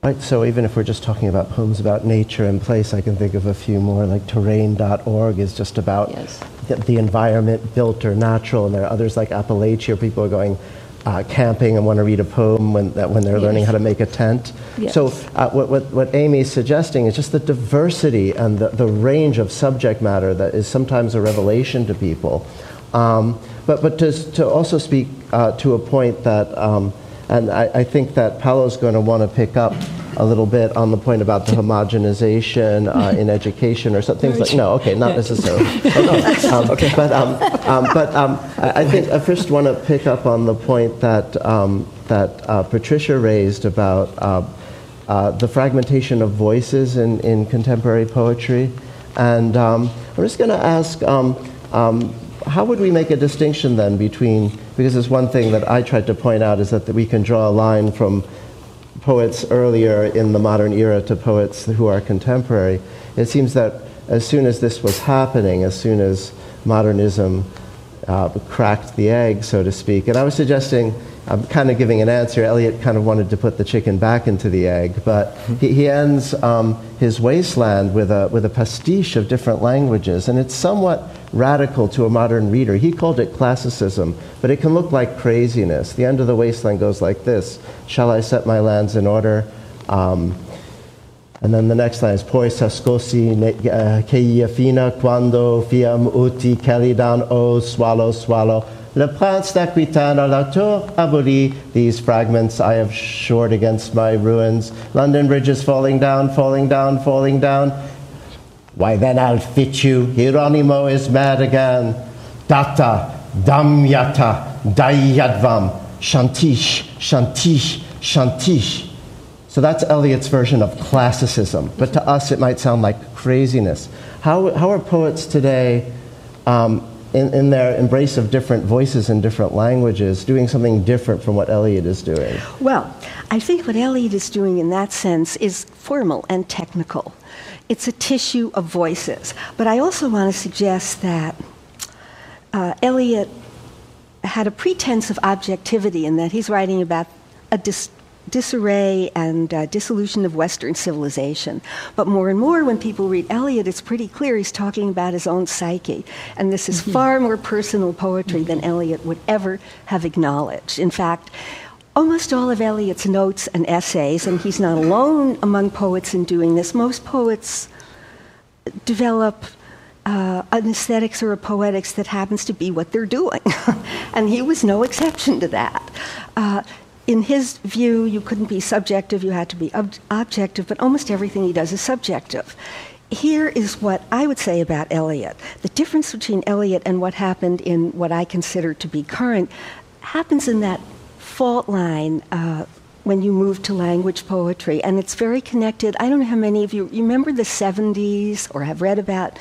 Right, so even if we're just talking about poems about nature and place, I can think of a few more, like terrain.org is just about yes. the, the, environment, built or natural, and there are others like Appalachia, where people are going uh, camping and want to read a poem when, that, when they're yes. learning how to make a tent. Yes. So uh, what, what, what Amy is suggesting is just the diversity and the, the range of subject matter that is sometimes a revelation to people. Um, but, but to, to also speak uh, to a point that um, and I, I think that Paolo's going to want to pick up a little bit on the point about the homogenization uh, in education or some things like no okay not necessarily. Um, okay. but um, um, but um, I, I, think I first want to pick up on the point that um, that uh, Patricia raised about uh, uh, the fragmentation of voices in, in contemporary poetry. And um, I'm just going to ask how would we make a distinction then between, because there's one thing that I tried to point out is that we can draw a line from poets earlier in the modern era to poets who are contemporary. It seems that as soon as this was happening, as soon as modernism uh, cracked the egg, so to speak, and I was suggesting I'm kind of giving an answer. Eliot kind of wanted to put the chicken back into the egg, but he, he ends um, his wasteland with a, with a pastiche of different languages, and it's somewhat radical to a modern reader. He called it classicism, but it can look like craziness. The end of the wasteland goes like this Shall I set my lands in order? Um, and then the next line is Poi sascosi uh, che fina quando fiam uti calidan o swallow swallow Le prince d'Aquitaine à la tour abolie. These fragments I have shored against my ruins. London Bridge is falling down, falling down, falling down. Why then I'll fit you. Hieronimo is mad again. Data, damyata, dayadvam. Shantish, shantish, shantish. So that's Eliot's version of classicism. But to us, it might sound like craziness. How, how are poets today um, in, in their embrace of different voices and different languages, doing something different from what Eliot is doing? Well, I think what Eliot is doing in that sense is formal and technical. It's a tissue of voices. But I also want to suggest that uh, Eliot had a pretense of objectivity in that he's writing about a dis- disarray and uh, dissolution of Western civilization. But more and more, when people read Eliot, it's pretty clear he's talking about his own psyche. And this is mm-hmm. far more personal poetry than Eliot would ever have acknowledged. In fact, almost all of Eliot's notes and essays, and he's not alone among poets in doing this, most poets develop uh, an aesthetics or a poetics that happens to be what they're doing. and he was no exception to that. Uh, in his view, you couldn't be subjective, you had to be ob- objective, but almost everything he does is subjective. Here is what I would say about Eliot. The difference between Eliot and what happened in what I consider to be current happens in that fault line uh, when you move to language poetry, and it's very connected. I don't know how many of you, you remember the 70s or have read about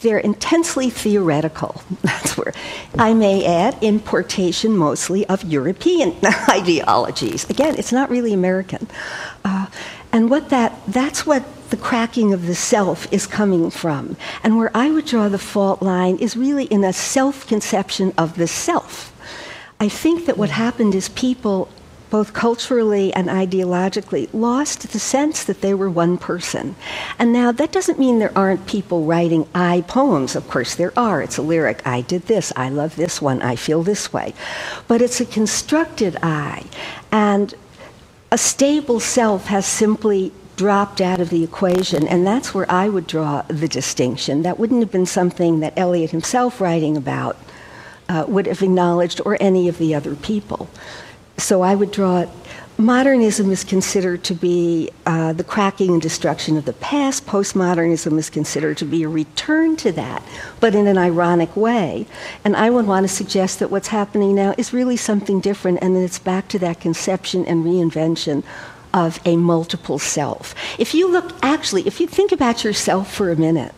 they're intensely theoretical. That's where I may add importation mostly of European ideologies. Again, it's not really American. Uh, and what that, that's what the cracking of the self is coming from. And where I would draw the fault line is really in a self conception of the self. I think that what happened is people both culturally and ideologically, lost the sense that they were one person. And now that doesn't mean there aren't people writing I poems. Of course, there are. It's a lyric I did this, I love this one, I feel this way. But it's a constructed I. And a stable self has simply dropped out of the equation, and that's where I would draw the distinction. That wouldn't have been something that Eliot himself, writing about, uh, would have acknowledged, or any of the other people so I would draw it. Modernism is considered to be uh, the cracking and destruction of the past. Postmodernism is considered to be a return to that, but in an ironic way. And I would want to suggest that what's happening now is really something different, and that it's back to that conception and reinvention of a multiple self. If you look, actually, if you think about yourself for a minute,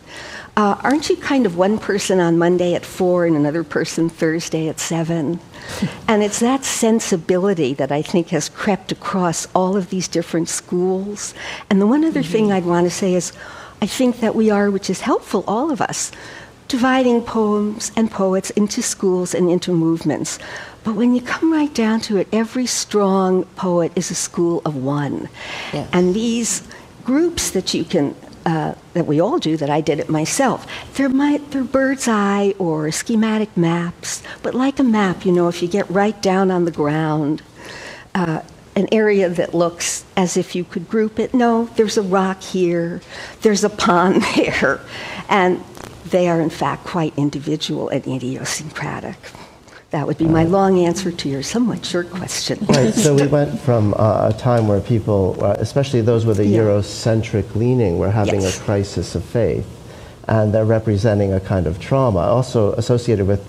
uh, aren't you kind of one person on Monday at four and another person Thursday at seven? and it's that sensibility that I think has crept across all of these different schools. And the one other mm-hmm. thing I'd want to say is I think that we are, which is helpful, all of us, dividing poems and poets into schools and into movements. But when you come right down to it, every strong poet is a school of one. Yes. And these groups that you can uh, that we all do, that I did it myself. They're, my, they're bird's eye or schematic maps, but like a map, you know, if you get right down on the ground, uh, an area that looks as if you could group it. No, there's a rock here, there's a pond there, and they are in fact quite individual and idiosyncratic. That would be my long answer to your somewhat short question. right. So we went from uh, a time where people, uh, especially those with a yeah. Eurocentric leaning, were having yes. a crisis of faith, and they're representing a kind of trauma, also associated with,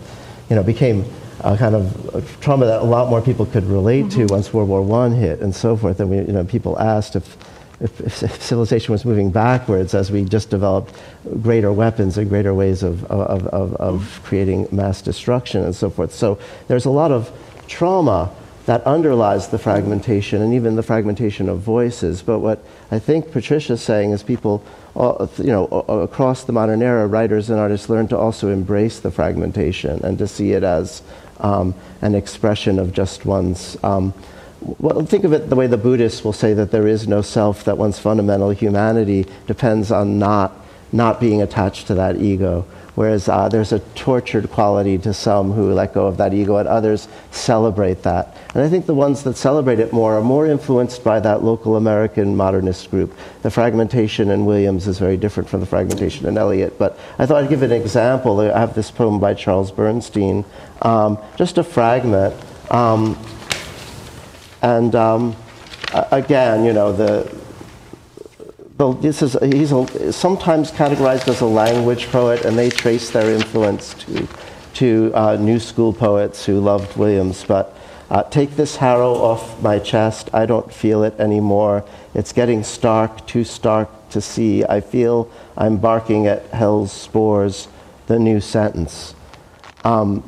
you know, became a kind of trauma that a lot more people could relate mm-hmm. to once World War One hit and so forth. And we, you know, people asked if if, if, civilization was moving backwards as we just developed greater weapons and greater ways of, of, of, of creating mass destruction and so forth. So there's a lot of trauma that underlies the fragmentation and even the fragmentation of voices. But what I think Patricia's saying is people, you know, across the modern era, writers and artists learn to also embrace the fragmentation and to see it as um, an expression of just one's. Um, well, think of it the way the Buddhists will say that there is no self, that one's fundamental humanity depends on not, not being attached to that ego. Whereas uh, there's a tortured quality to some who let go of that ego, and others celebrate that. And I think the ones that celebrate it more are more influenced by that local American modernist group. The fragmentation in Williams is very different from the fragmentation in Eliot. But I thought I'd give an example. I have this poem by Charles Bernstein, um, just a fragment. Um, and um, again, you know, the, the, this is, he's a, sometimes categorized as a language poet, and they trace their influence to, to uh, new school poets who loved Williams. But uh, take this harrow off my chest, I don't feel it anymore. It's getting stark, too stark to see. I feel I'm barking at hell's spores, the new sentence. Um,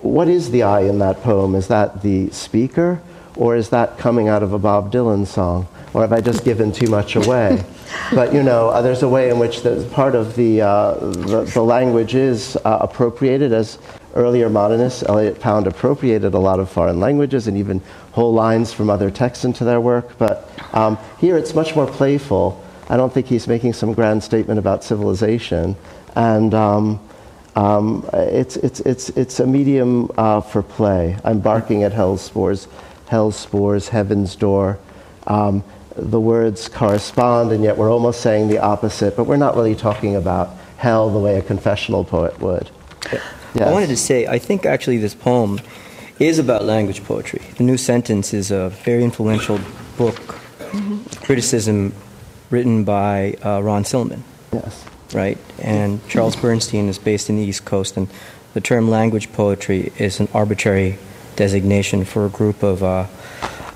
what is the I in that poem? Is that the speaker, or is that coming out of a Bob Dylan song? Or have I just given too much away? but you know, uh, there's a way in which the, part of the, uh, the, the, language is uh, appropriated, as earlier modernists, Eliot Pound appropriated a lot of foreign languages and even whole lines from other texts into their work. But um, here it's much more playful. I don't think he's making some grand statement about civilization. And um, um, it's, it's, it's, it's a medium uh, for play. I'm barking at hell's spores, hell's spores, heaven's door. Um, the words correspond, and yet we're almost saying the opposite, but we're not really talking about hell the way a confessional poet would. Yes. I wanted to say, I think actually this poem is about language poetry. The New Sentence is a very influential book, mm-hmm. criticism written by uh, Ron Silliman. Yes. Right? And Charles Bernstein is based in the East Coast, and the term language poetry is an arbitrary designation for a group of uh,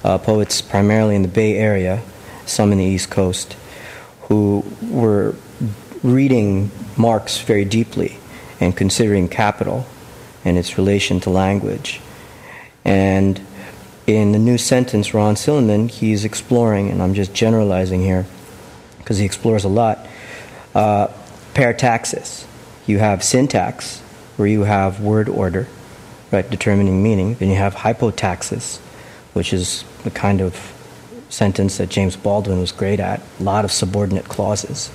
uh, poets primarily in the Bay Area, some in the East Coast, who were reading Marx very deeply and considering capital and its relation to language. And in the new sentence, Ron Silliman, he's exploring, and I'm just generalizing here because he explores a lot, uh, parataxis. You have syntax, where you have word order, right, determining meaning. Then you have hypotaxis, which is the kind of sentence that James Baldwin was great at, a lot of subordinate clauses.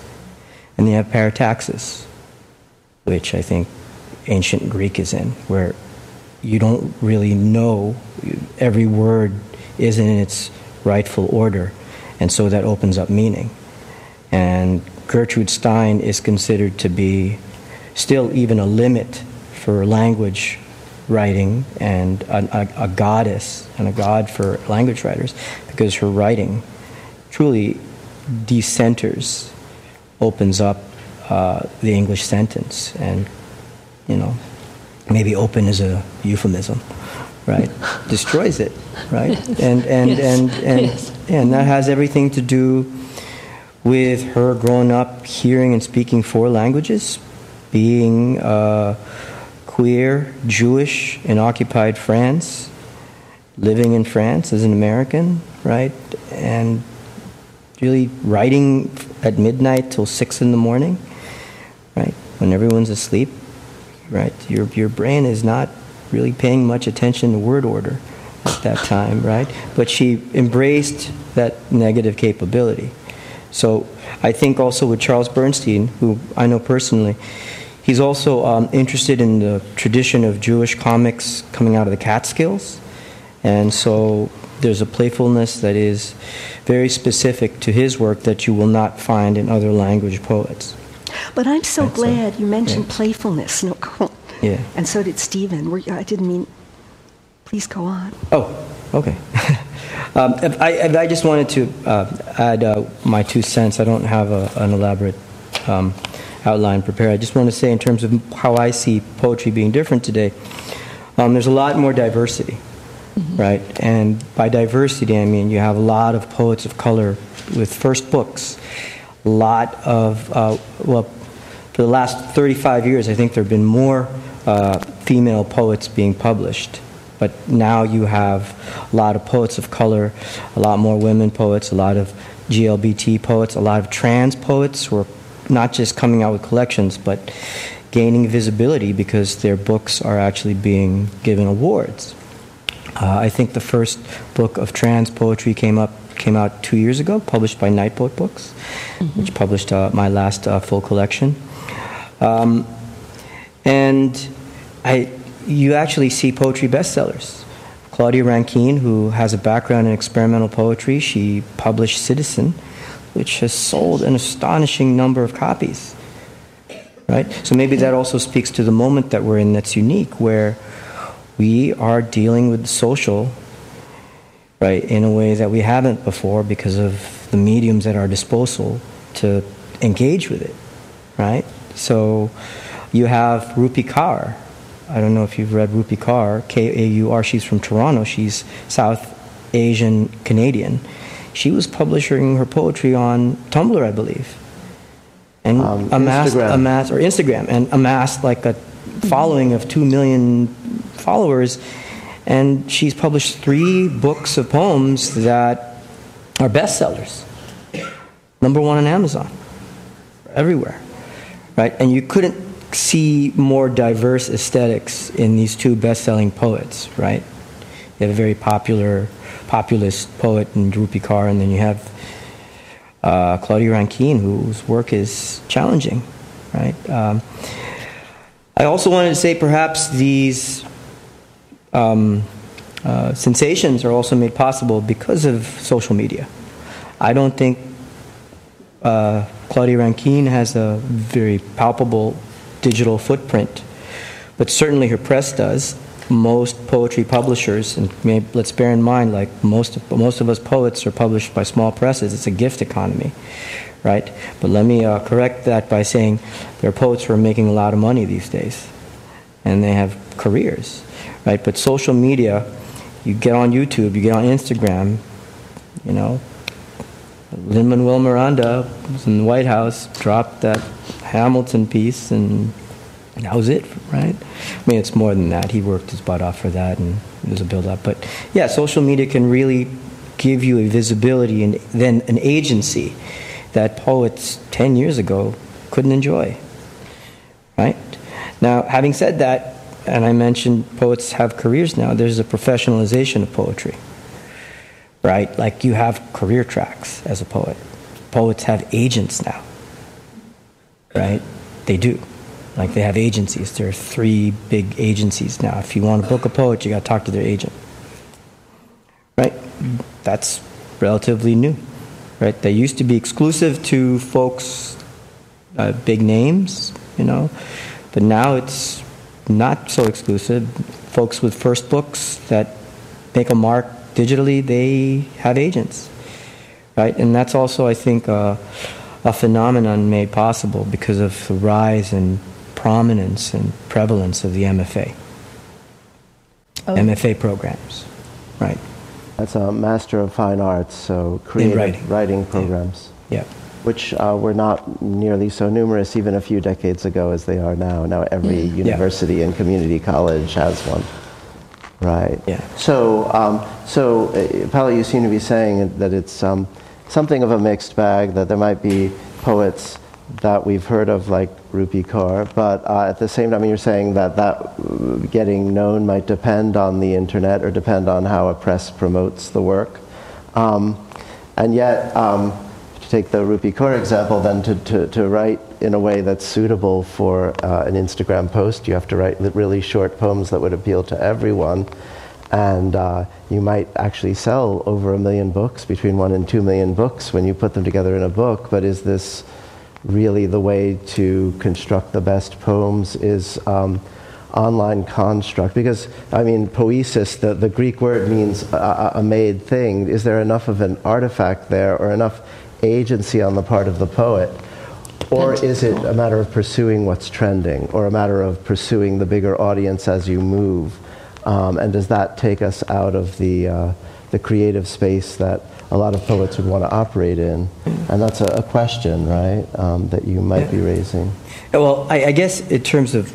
And you have parataxis, which I think ancient Greek is in, where you don't really know every word isn't in its rightful order, and so that opens up meaning. And Gertrude Stein is considered to be still even a limit for language writing and a, a, a, goddess and a god for language writers because her writing truly decenters, opens up uh, the English sentence, and you know, maybe open is a euphemism, right? Destroys it, right? And and yes. and and yes. and that has everything to do with her growing up hearing and speaking four languages, being. Uh, queer, Jewish in occupied France, living in France as an American, right? And really writing at midnight till six in the morning, right? When everyone's asleep, right? Your, your brain is not really paying much attention to word order at that time, right? But she embraced that negative capability. So I think also with Charles Bernstein, who I know personally, He's also um, interested in the tradition of Jewish comics coming out of the Catskills. And so there's a playfulness that is very specific to his work that you will not find in other language poets. But I'm so That's glad a, you mentioned yeah. playfulness. No, yeah. And so did Stephen. I didn't mean. Please go on. Oh, okay. um, I, I, just wanted to uh, add uh, my two cents. I don't have a, an elaborate um, outline prepared. I just want to say, in terms of how I see poetry being different today, um, there's a lot more diversity, mm-hmm. right? And by diversity, I mean you have a lot of poets of color with first books, a lot of, uh, well, for the last 35 years, I think there have been more uh, female poets being published. But now you have a lot of poets of color, a lot more women poets, a lot of GLBT poets, a lot of trans poets who are not just coming out with collections, but gaining visibility because their books are actually being given awards. Uh, I think the first book of trans poetry came up came out two years ago, published by Night Boat Books, mm-hmm. which published uh, my last uh, full collection. Um, and I, you actually see poetry bestsellers. Claudia Rankine, who has a background in experimental poetry, she published Citizen, which has sold an astonishing number of copies. Right? So maybe that also speaks to the moment that we're in that's unique, where we are dealing with social, right, in a way that we haven't before because of the mediums at our disposal to engage with it, right? So you have Rupi Kaur. I don't know if you've read Rupi Kaur, K A U R. She's from Toronto. She's South Asian Canadian she was publishing her poetry on Tumblr, I believe, and um, amassed, Instagram. amassed, or Instagram, and amassed like a following of 2 million followers, and she's published three books of poems that are bestsellers. Number one on Amazon, everywhere, right? And you couldn't see more diverse aesthetics in these two best-selling poets, right? They have a very popular populist poet in Rupi Kaur, and then you have uh, Claudia Rankine, whose work is challenging, right? Um, I also wanted to say perhaps these um, uh, sensations are also made possible because of social media. I don't think uh, Claudia Rankine has a very palpable digital footprint, but certainly her press does. Most poetry publishers, and let's bear in mind, like most of, most of us poets are published by small presses. It's a gift economy, right? But let me uh, correct that by saying there are poets who are making a lot of money these days, and they have careers, right? But social media, you get on YouTube, you get on Instagram, you know, Lin Manuel Miranda was in the White House, dropped that Hamilton piece, and that was it, right? I mean, it's more than that. He worked his butt off for that, and it was a build up. But yeah, social media can really give you a visibility and then an agency that poets 10 years ago couldn't enjoy, right? Now, having said that, and I mentioned poets have careers now, there's a professionalization of poetry right? Like you have career tracks as a poet. Poets have agents now, right? They do. Like they have agencies. There are three big agencies now. If you want to book a poet, you got to talk to their agent, right? That's relatively new, right? They used to be exclusive to folks, uh, big names, you know, but now it's not so exclusive. Folks with first books that make a mark digitally, they have agents, right? And that's also, I think, uh, a phenomenon made possible because of the rise and prominence and prevalence of the MFA. Oh. MFA programs, right? That's a Master of Fine Arts, so creative writing. writing. programs. Yeah. Which uh, were not nearly so numerous even a few decades ago as they are now. Now every university yeah. and community college has one. Right. Yeah. So, um, so uh, Paolo, you seem to be saying that it's um, something of a mixed bag. That there might be poets that we've heard of, like Rupi Kaur, but uh, at the same time, you're saying that that getting known might depend on the internet or depend on how a press promotes the work. Um, and yet, um, to take the Rupi Kaur example, then to, to, to write in a way that's suitable for uh, an Instagram post, you have to write really short poems that would appeal to everyone. And uh, you might actually sell over a million books, between one and two million books, when you put them together in a book. But is this really the way to construct the best poems? Is um, online construct because i mean poesis the, the greek word means a, a, made thing is there enough of an artifact there or enough agency on the part of the poet? Or is it a matter of pursuing what's trending, or a matter of pursuing the bigger audience as you move? Um, and does that take us out of the, uh, the creative space that a lot of poets would want to operate in? And that's a, a question, right, um, that you might be raising. Well, I, I, guess in terms of,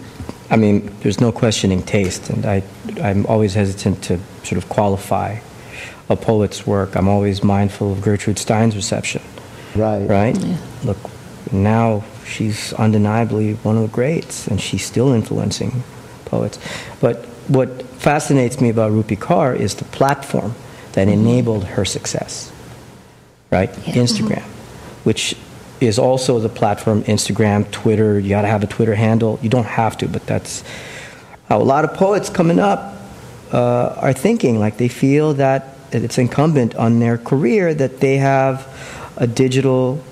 I mean, there's no questioning taste, and I, I'm always hesitant to sort of qualify a poet's work. I'm always mindful of Gertrude Stein's reception. Right. Right? Yeah. Look, now she's undeniably one of the greats, and she's still influencing poets. But what fascinates me about Rupi Kaur is the platform that mm-hmm. enabled her success. Right? Yeah. Instagram, mm-hmm. which is also the platform Instagram, Twitter. You got to have a Twitter handle. You don't have to, but that's how a lot of poets coming up uh, are thinking. Like they feel that it's incumbent on their career that they have a digital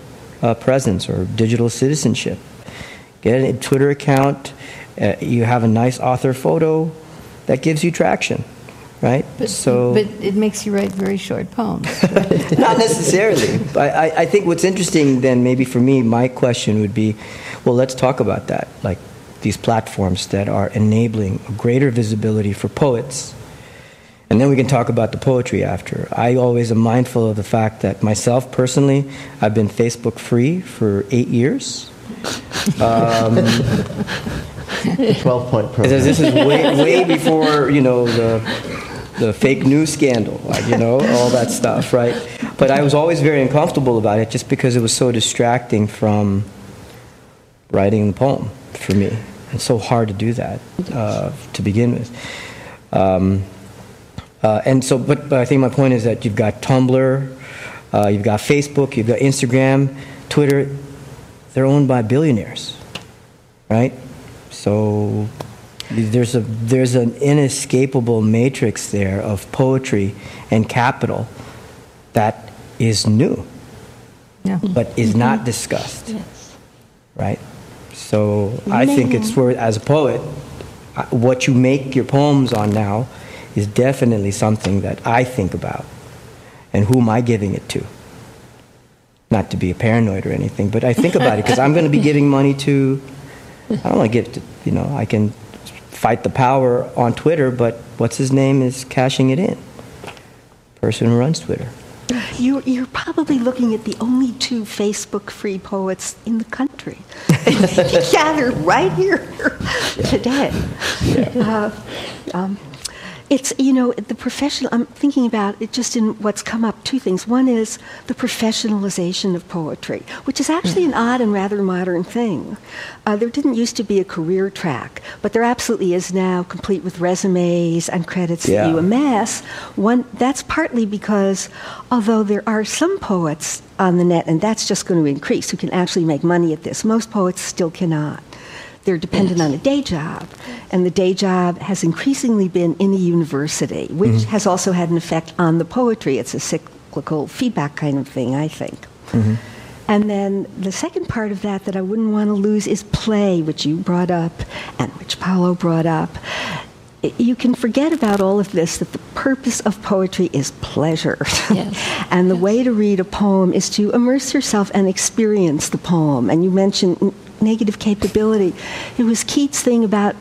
uh, presence or digital citizenship. Get a Twitter account, uh, you have a nice author photo, that gives you traction, right? But, so, but it makes you write very short poems. Not necessarily. I, I think what's interesting then, maybe for me, my question would be well, let's talk about that. Like these platforms that are enabling greater visibility for poets and then we can talk about the poetry after. I always am mindful of the fact that myself personally, I've been Facebook free for eight years. Um, 12 point program. This is way, way before, you know, the, the fake news scandal, like, you know, all that stuff, right? But I was always very uncomfortable about it just because it was so distracting from writing the poem for me. It's so hard to do that uh, to begin with. Um, uh, and so, but, but I think my point is that you've got Tumblr, uh, you've got Facebook, you've got Instagram, Twitter. They're owned by billionaires, right? So there's a there's an inescapable matrix there of poetry and capital that is new, Yeah. but is Mm-hmm. not discussed, right? So I think it's where, as a poet, what you make your poems on now is definitely something that I think about, and who am I giving it to? Not to be a paranoid or anything, but I think about it because I'm going to be giving money to. I don't want to give to, you know, I can fight the power on Twitter, but what's his name is cashing it in. Person who runs Twitter. You're, you're probably looking at the only two Facebook free poets in the country. Gathered right here today. Uh, um, it's, you know, the professional, I'm thinking about it just in what's come up, two things. One is the professionalization of poetry, which is actually an odd and rather modern thing. Uh, there didn't used to be a career track, but there absolutely is now, complete with resumes and credits Yeah. that you amass. One, that's partly because although there are some poets on the net, and that's just going to increase, who can actually make money at this, most poets still cannot. They're dependent on a day job, and the day job has increasingly been in the university, which mm-hmm. has also had an effect on the poetry. It's a cyclical feedback kind of thing, I think. Mm-hmm. And then the second part of that that I wouldn't want to lose is play, which you brought up and which Paolo brought up. You can forget about all of this that the purpose of poetry is pleasure. Yes. and the way to read a poem is to immerse yourself and experience the poem. And you mentioned n- negative capability. It was Keats' thing about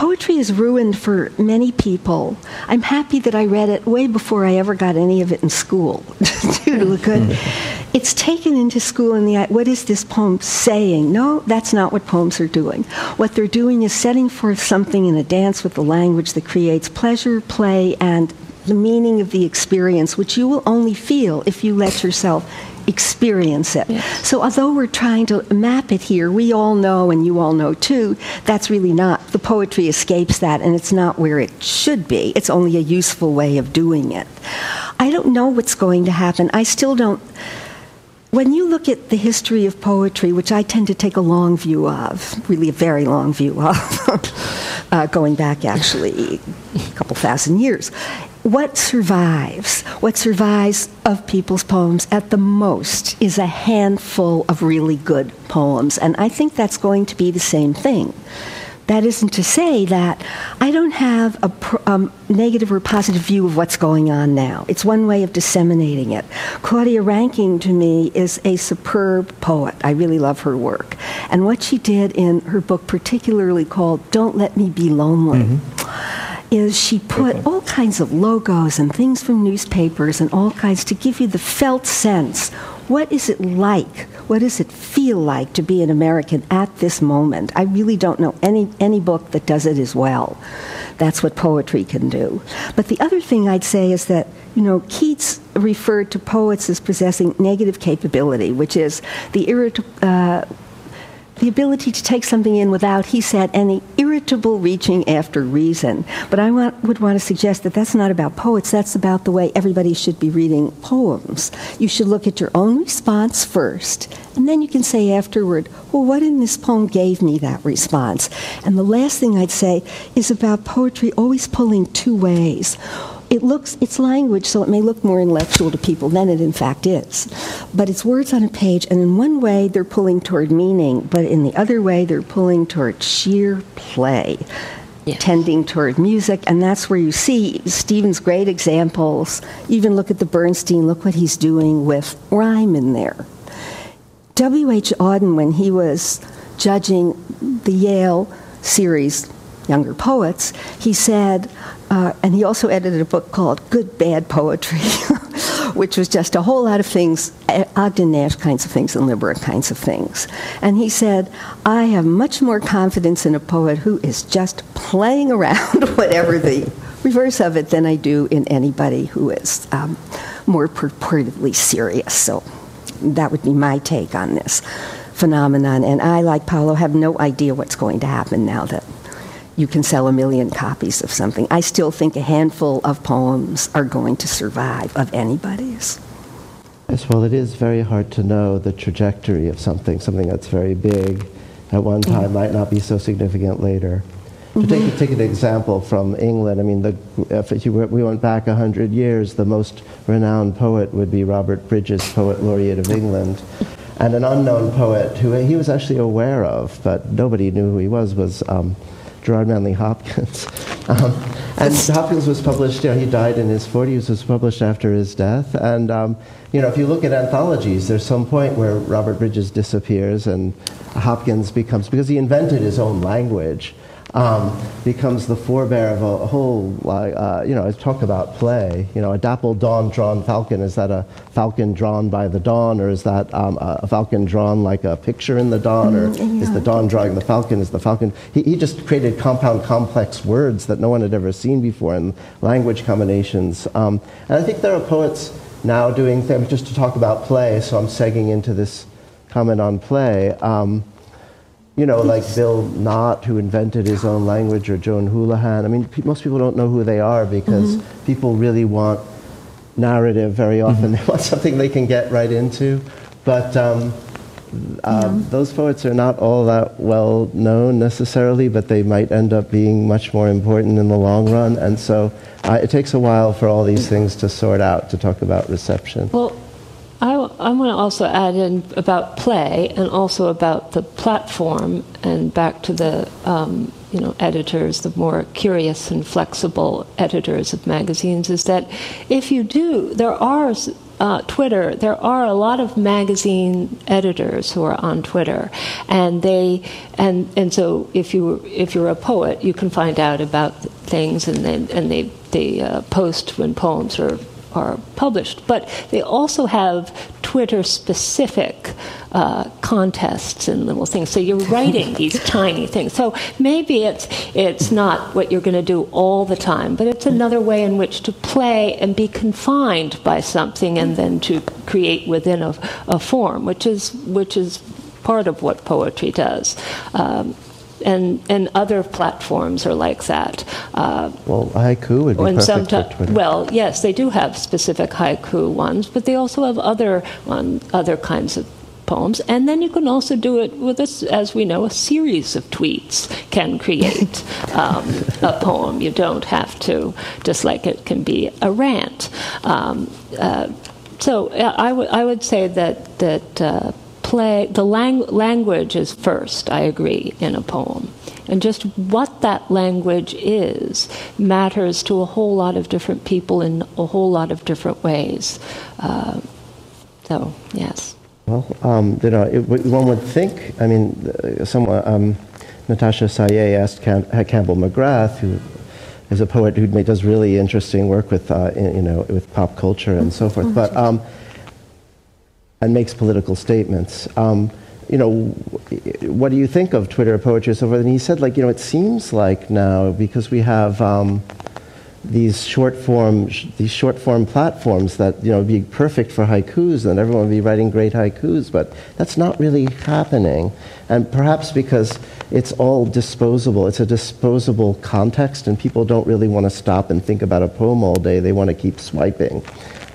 Poetry is ruined for many people. I'm happy that I read it way before I ever got any of it in school. good, mm-hmm. it's taken into school in the what is this poem saying? No, that's not what poems are doing. What they're doing is setting forth something in a dance with the language that creates pleasure, play, and the meaning of the experience, which you will only feel if you let yourself experience it. So, although we're trying to map it here, we all know, and you all know too, that's really not. The poetry escapes that, and it's not where it should be. It's only a useful way of doing it. I don't know what's going to happen. I still don't. When you look at the history of poetry, which I tend to take a long view of, really a very long view of, uh, going back actually a couple thousand years, what survives? What survives of people's poems at the most is a handful of really good poems. And I think that's going to be the same thing. That isn't to say that I don't have a um, negative or positive view of what's going on now. It's one way of disseminating it. Claudia Rankine, to me, is a superb poet. I really love her work. And what she did in her book, particularly called Don't Let Me Be Lonely, is she put all kinds of logos and things from newspapers and all kinds to give you the felt sense. What is it like? What does it feel like to be an American at this moment? I really don't know any, any book that does it as well. That's what poetry can do. But the other thing I'd say is that, you know, Keats referred to poets as possessing negative capability, which is the irrit- uh, the ability to take something in without, he said, any irritable reaching after reason. But I want, would want to suggest that that's not about poets, that's about the way everybody should be reading poems. You should look at your own response first, and then you can say afterward, well, what in this poem gave me that response? And the last thing I'd say is about poetry always pulling two ways it looks it's language so it may look more intellectual to people than it in fact is. But it's words on a page and in one way they're pulling toward meaning but in the other way they're pulling toward sheer play tending toward music and that's where you see stephen's great examples. Even look at the bernstein look what he's doing with rhyme in there. W.h auden when he was judging the yale series younger poets he said uh, and he also edited a book called Good Bad Poetry, which was just a whole lot of things, eh, Ogden Nash kinds of things and Libera kinds of things. And he said, I have much more confidence in a poet who is just playing around, whatever the reverse of it, than I do in anybody who is um, more purportedly serious. So that would be my take on this phenomenon. And I, like Paolo, have no idea what's going to happen now that you can sell a million copies of something. I still think a handful of poems are going to survive of anybody's. Yes, well, it is very hard to know the trajectory of something. Something that's very big at one time mm-hmm. might not be so significant later. To take, mm-hmm. take an example from England, I mean, the, if you, we went back 100 years, the most renowned poet would be Robert Bridges, Poet Laureate of England. And an unknown poet who he was actually aware of, but nobody knew who he was, was um, Gerard Manley Hopkins. Um, and Hopkins was published, you know, he died in his 40s, was published after his death. And, um, you know, if you look at anthologies, there's some point where Robert Bridges disappears and Hopkins becomes, because he invented his own language um, becomes the forebear of a, whole, uh, you know, I talk about play. You know, a dapple dawn drawn falcon, is that a falcon drawn by the dawn, or is that um, a falcon drawn like a picture in the dawn, or mm, yeah. is the dawn drawing the falcon? Is the falcon. He, he just created compound, complex words that no one had ever seen before, and language combinations. Um, and I think there are poets now doing things, just to talk about play, so I'm segging into this comment on play. Um, you know, like Bill Knott, who invented his own language, or Joan Houlihan. I mean, pe- most people don't know who they are because mm-hmm. people really want narrative very often. Mm-hmm. They want something they can get right into. But um, uh, yeah. those poets are not all that well known necessarily, but they might end up being much more important in the long run. And so uh, it takes a while for all these things to sort out to talk about reception. Well, I, want to also add in about play and also about the platform and back to the um, you know editors, the more curious and flexible editors of magazines, is that if you do, there are uh, Twitter, there are a lot of magazine editors who are on Twitter, and they and and so if you if you're a poet, you can find out about things, and then and they they uh, post when poems are are published. But they also have Twitter specific uh, contests and little things. So you're writing these tiny things. So maybe it's it's not what you're going to do all the time, but it's another way in which to play and be confined by something, and then to create within a, a form, which is which is part of what poetry does. Um, and and other platforms are like that. Uh, well, haiku would be perfect for Twitter. Well, yes, they do have specific haiku ones, but they also have other one, other kinds of poems. And then you can also do it with, a, as we know, a series of tweets can create um, a poem. You don't have to, just like it can be a rant. Um, uh, so I, w- I would say that that uh, play, the lang- language is first, I agree, in a poem. And just what that language is matters to a whole lot of different people in a whole lot of different ways. Uh, so, yes. Well, um, you know, it, one would think, I mean, uh, someone, um, Natasha Sajé asked Cam- Campbell McGrath, who is a poet who does really interesting work with, uh, you know, with pop culture and so forth. But um, and makes political statements. Um, you know, what do you think of Twitter poetry and so forth? And he said, like, you know, it seems like now because we have um, these short form these short form platforms that you know would be perfect for haikus, and everyone would be writing great haikus, but that's not really happening. And perhaps because it's all disposable, it's a disposable context, and people don't really want to stop and think about a poem all day. They want to keep swiping.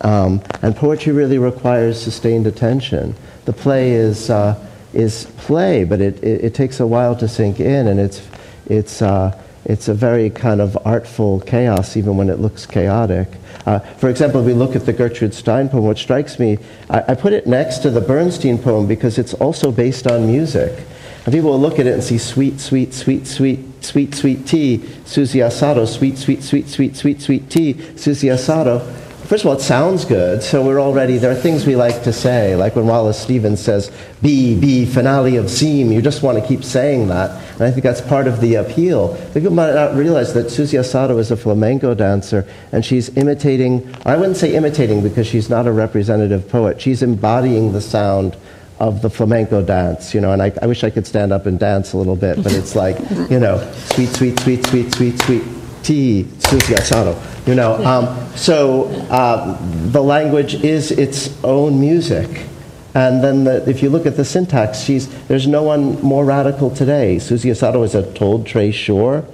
Um, and poetry really requires sustained attention. The play is, uh, is play, but it, it, it, takes a while to sink in, and it's, it's, uh, it's a very kind of artful chaos, even when it looks chaotic. Uh, for example, if we look at the Gertrude Stein poem, what strikes me, I, I put it next to the Bernstein poem because it's also based on music. And people will look at it and see sweet, sweet, sweet, sweet, sweet, sweet tea, Susie Asado, sweet, sweet, sweet, sweet, sweet, sweet tea, Susie Asado first of all, it sounds good, so we're already, there are things we like to say, like when Wallace Stevens says, be, be, finale of seem, you just want to keep saying that. And I think that's part of the appeal. People might not realize that Susie Asado is a flamenco dancer, and she's imitating, I wouldn't say imitating because she's not a representative poet, she's embodying the sound of the flamenco dance, you know, and I, I wish I could stand up and dance a little bit, but it's like, you know, sweet, sweet, sweet, sweet, sweet, sweet, tea, Susie Asado, you know. Um, so uh, the language is its own music. And then the, if you look at the syntax, she's, there's no one more radical today. Susie Asado is a told tray sure.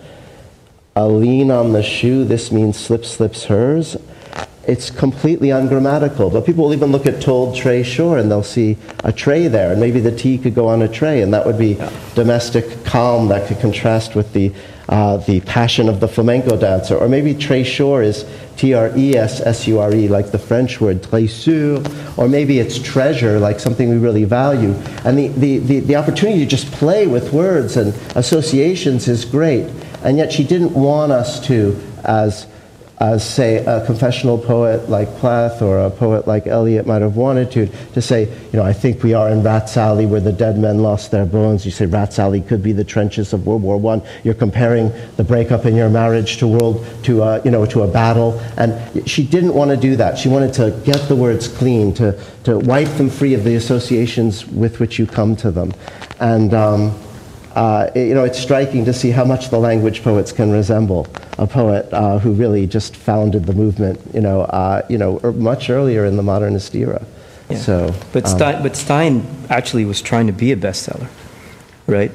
A lean on the shoe, this means slip, slips hers it's completely ungrammatical. But people will even look at told tray shore and they'll see a tray there, and maybe the tea could go on a tray, and that would be yeah. domestic calm that could contrast with the, uh, the passion of the flamenco dancer. Or maybe tray shore is T R E S S U R E, like the French word trésor, or maybe it's treasure, like something we really value. And the, the, the, the opportunity to just play with words and associations is great. And yet she didn't want us to, as as, say, a confessional poet like Plath or a poet like Eliot might have wanted to, to say, you know, I think we are in Rats Alley where the dead men lost their bones. You say Rats Alley could be the trenches of World War I. You're comparing the breakup in your marriage to world to a, you know to a battle, and she didn't want to do that. She wanted to get the words clean, to to wipe them free of the associations with which you come to them, and. Um, uh, you know, it's striking to see how much the language poets can resemble a poet uh, who really just founded the movement, you know, uh, you know, er, much earlier in the modernist era. Yeah. So, but, um, Stein, but Stein actually was trying to be a bestseller, right?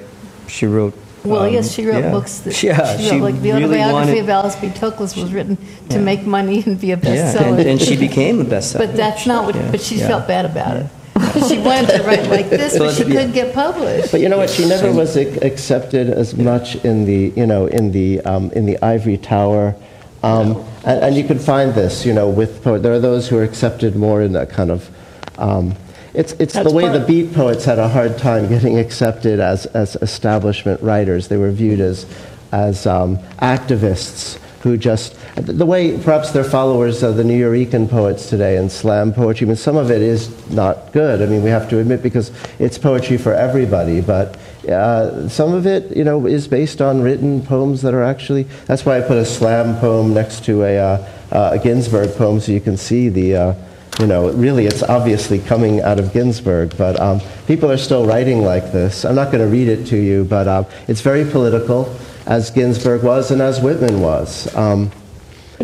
She wrote. Well, um, yes, she wrote yeah. books. That, yeah, she, wrote, like the really autobiography wanted, of Alice B. Toklas was written to yeah. make money and be a bestseller. Yeah, and, and she became a bestseller. but that's not what. But she felt bad about it. she wanted to write like this, but she couldn't get published. But you know what? She never was accepted as much in the you know in the um, in the ivory tower. Um, and, and, you can find this, you know, with poet. There are those who are accepted more in that kind of. Um, it's it's the way the beat poets had a hard time getting accepted as as establishment writers. They were viewed as as um, activists who just, the way perhaps they're followers are the New Nuyorican poets today and slam poetry, I mean, some of it is not good. I mean, we have to admit because it's poetry for everybody, but uh, some of it, you know, is based on written poems that are actually, that's why I put a slam poem next to a, uh, uh, a Ginsberg poem so you can see the, uh, you know, really it's obviously coming out of Ginsberg, but um, people are still writing like this. I'm not going to read it to you, but um, it's very political as Ginsberg was and as Whitman was. Um,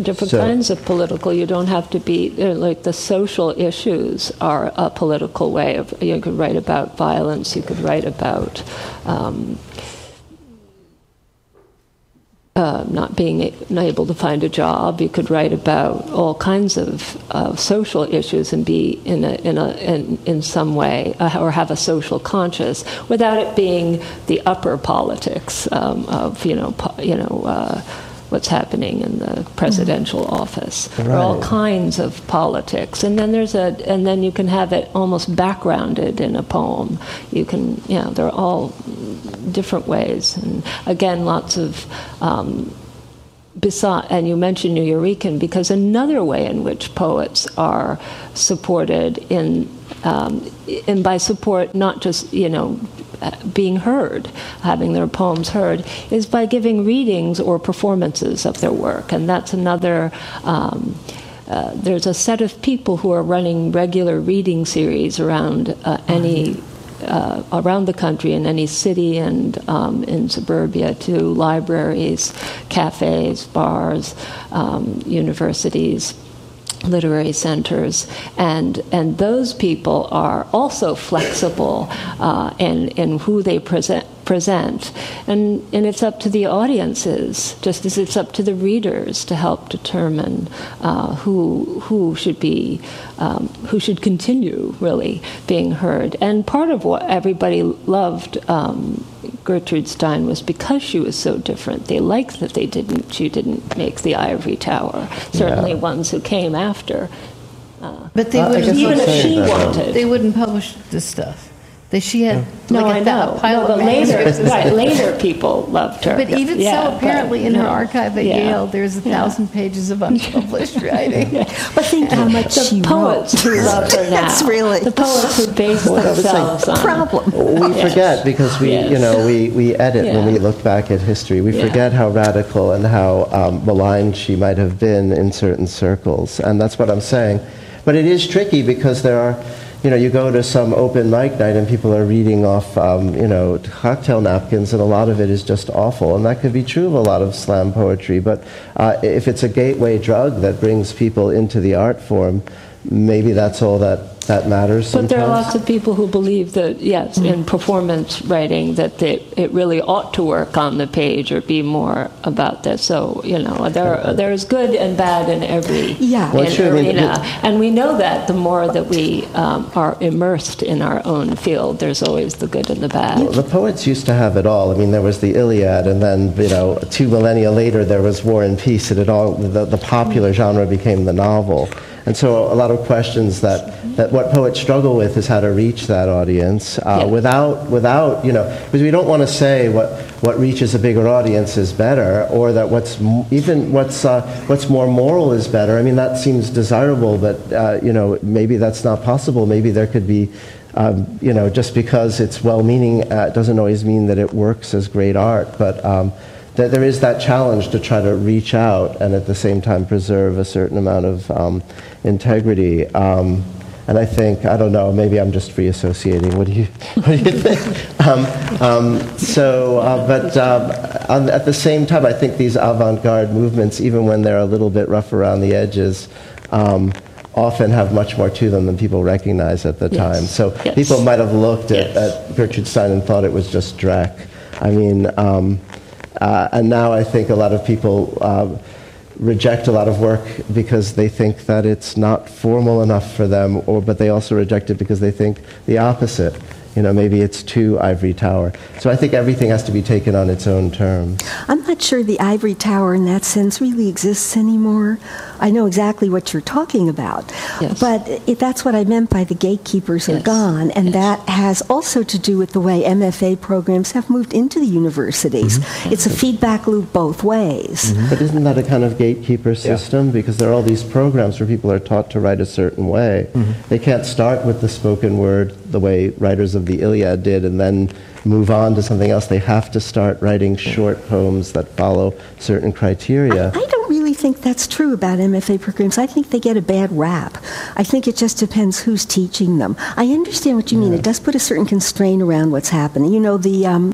different so, kinds of political. You don't have to be like the social issues are a political way of. You could write about violence. You could write about um, uh, not being able to find a job. You could write about all kinds of uh, social issues and be in a, in, a, in, in some way uh, or have a social conscience without it being the upper politics um, of you know po- you know uh, what's happening in the presidential office. Right. There are all kinds of politics, and then there's a, and then you can have it almost backgrounded in a poem. You can, you know, they're all different ways, and again, lots of. Um, Beside, and you mentioned Nuyorican because another way in which poets are supported in, um, and by support, not just you know being heard, having their poems heard, is by giving readings or performances of their work. And that's another. Um, uh, there's a set of people who are running regular reading series around uh, any uh, around the country in any city and um, in suburbia to libraries, cafes, bars, um, universities, literary centers, and and those people are also flexible uh, in in who they present present, and and it's up to the audiences, just as it's up to the readers to help determine uh, who who should be um, who should continue really being heard. And part of what everybody loved. Um, Gertrude Stein was because she was so different. They liked that they didn't. She didn't make the ivory tower. Certainly, yeah. ones who came after. Uh, but they uh, wouldn't, even if she wanted, they wouldn't publish this stuff. That she had No, like I a know. pile No, of but later, right, later people loved her. But even Yeah, so, but, apparently in her archive at Yeah. Yale, there's a Yeah. thousand pages of unpublished writing. But think how much The she poets wrote. who love her now. That's really the poets who base themselves on problem. We Yes. forget because we, Yes. you know, we, we edit when we look back at history. We Yeah. forget how radical and how um, maligned she might have been in certain circles, and that's what I'm saying. But it is tricky because there are, you know, you go to some open mic night and people are reading off, um, you know, cocktail napkins, and a lot of it is just awful, and that could be true of a lot of slam poetry. But uh, if it's a gateway drug that brings people into the art form, maybe that's all that that matters. But there are lots of people who believe that, yes, in performance writing, that they, it really ought to work on the page or be more about this. So, you know, there, there's good and bad in every Yeah. Well, in sure, I mean, arena. and we know that the more that we um, are immersed in our own field, there's always the good and the bad. Well, the poets used to have it all. I mean, there was the Iliad, and then you know, two millennia later, there was War and Peace, and it all the, the popular genre became the novel. And so, a lot of questions that, that what poets struggle with is how to reach that audience uh, Yeah. without without you know because we don't want to say what what reaches a bigger audience is better or that what's m- even what's uh, what's more moral is better. I mean, that seems desirable, but uh, you know, maybe that's not possible. Maybe there could be um, you know, just because it's well-meaning uh, doesn't always mean that it works as great art. But um, that there is that challenge to try to reach out and at the same time preserve a certain amount of um, integrity. Um, and I think I don't know. Maybe I'm just free associating. What do you What do you think? Um, um, so, uh, but um, on, at the same time, I think these avant-garde movements, even when they're a little bit rough around the edges. Um, often have much more to them than people recognize at the Yes. time. So Yes. people might have looked at, Yes. at Gertrude Stein and thought it was just Drek. I mean, um, uh, and now I think a lot of people uh, reject a lot of work because they think that it's not formal enough for them, or but they also reject it because they think the opposite. You know, maybe it's too ivory tower. So I think everything has to be taken on its own terms. I'm not sure the ivory tower in that sense really exists anymore. I know exactly what you're talking about. Yes. But it, that's what I meant by the gatekeepers are gone. And Yes. that has also to do with the way MFA programs have moved into the universities. Mm-hmm. It's a feedback loop both ways. But isn't that a kind of gatekeeper system? Because there are all these programs where people are taught to write a certain way. They can't start with the spoken word the way writers of the Iliad did and then move on to something else. They have to start writing short poems that follow certain criteria. I don't really think that's true about MFA programs. I think they get a bad rap. I think it just depends who's teaching them. I understand what you mean. It does put a certain constraint around what's happening. You know, the um,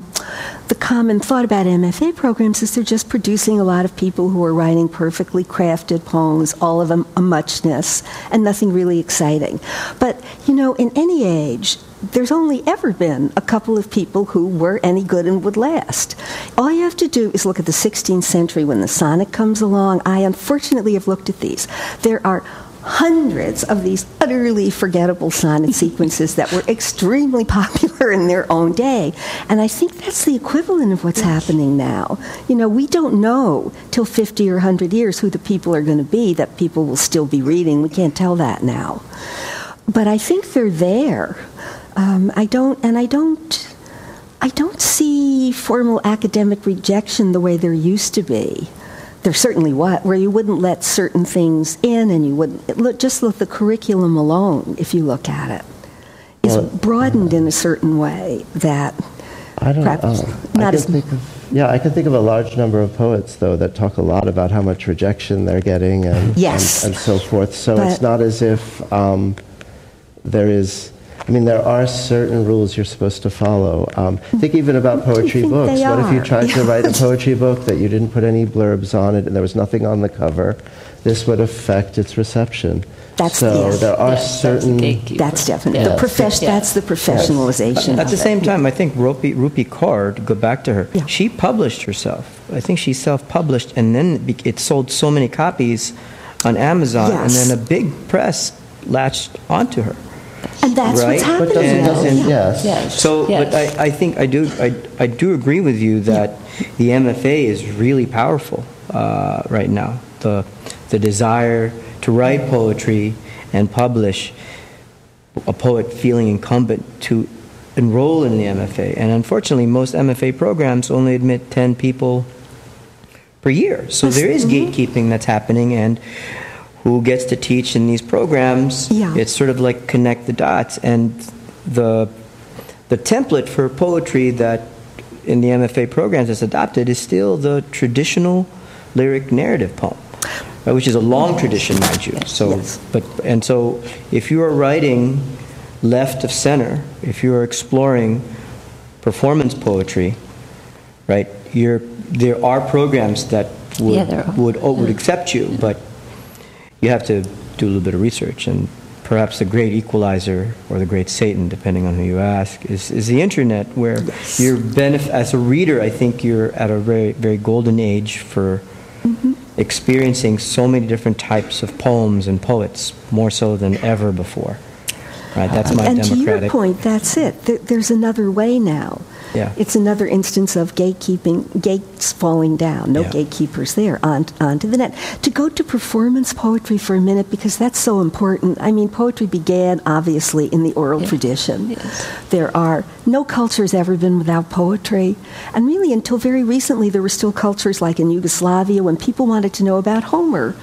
the common thought about MFA programs is they're just producing a lot of people who are writing perfectly crafted poems, all of them a muchness, and nothing really exciting. But you know, in any age, there's only ever been a couple of people who were any good and would last. All you have to do is look at the 16th century when the sonnet comes along. I unfortunately have looked at these. There are hundreds of these utterly forgettable sonnet sequences that were extremely popular in their own day. And I think that's the equivalent of what's happening now. You know, we don't know till 50 or 100 years who the people are going to be that people will still be reading. We can't tell that now. But I think they're there. Um, I don't, and I don't. I don't see formal academic rejection the way there used to be. There certainly was, where you wouldn't let certain things in, and you wouldn't look, just look the curriculum alone. If you look at it, is Well, broadened in a certain way that I don't perhaps know. I not can as think of, yeah, I can think of a large number of poets, though, that talk a lot about how much rejection they're getting and, Yes. and, and so forth. So But- it's not as if um, there is. I mean, there are certain rules you're supposed to follow. Um, think even about poetry books. they What if you are? tried to write a poetry book that you didn't put any blurbs on it and there was nothing on the cover? This would affect its reception. That's- so yes. there are Yes, certain. gatekeeper. that's definitely Yeah. the profession. Yeah. That's the professionalization. At the same it. time, I think Rupi, Rupi Kaur, to go back to her, Yeah. she published herself. I think she self-published, and then it, it sold so many copies on Amazon, and then a big press latched onto her. And that's Right. what's But But happening. doesn't, now. doesn't Yeah. yes. Yes. So, yes. but I, I think I do I, I do agree with you that the MFA is really powerful uh, right now. The the desire to write poetry and publish a poet feeling incumbent to enroll in the MFA. And unfortunately, most MFA programs only admit 10 people per year. So there is mm-hmm. gatekeeping that's happening, and who gets to teach in these programs? Yeah. It's sort of like connect the dots. And the, the template for poetry that in the MFA programs is adopted is still the traditional lyric narrative poem. Right, which is a long tradition, mind you. So, Yes. but and so, if you are writing left of center, if you are exploring performance poetry, right, you're, there are programs that would, Yeah, would, oh, would mm-hmm. accept you, but you have to do a little bit of research. And perhaps the great equalizer or the great Satan, depending on who you ask, is, is the internet, where you're benef- as a reader, I think you're at a very, very golden age for mm-hmm. experiencing so many different types of poems and poets, more so than ever before. Right, that's uh, my and to your democratic. point, that's it. There, there's another way now. Yeah. It's another instance of gatekeeping, gates falling down, no Yeah. gatekeepers there, on, onto the net. To go to performance poetry for a minute, because that's so important. I mean, poetry began, obviously, in the oral tradition. Yes. There are, no culture has ever been without poetry. And really, until very recently, there were still cultures like in Yugoslavia when people wanted to know about Homer.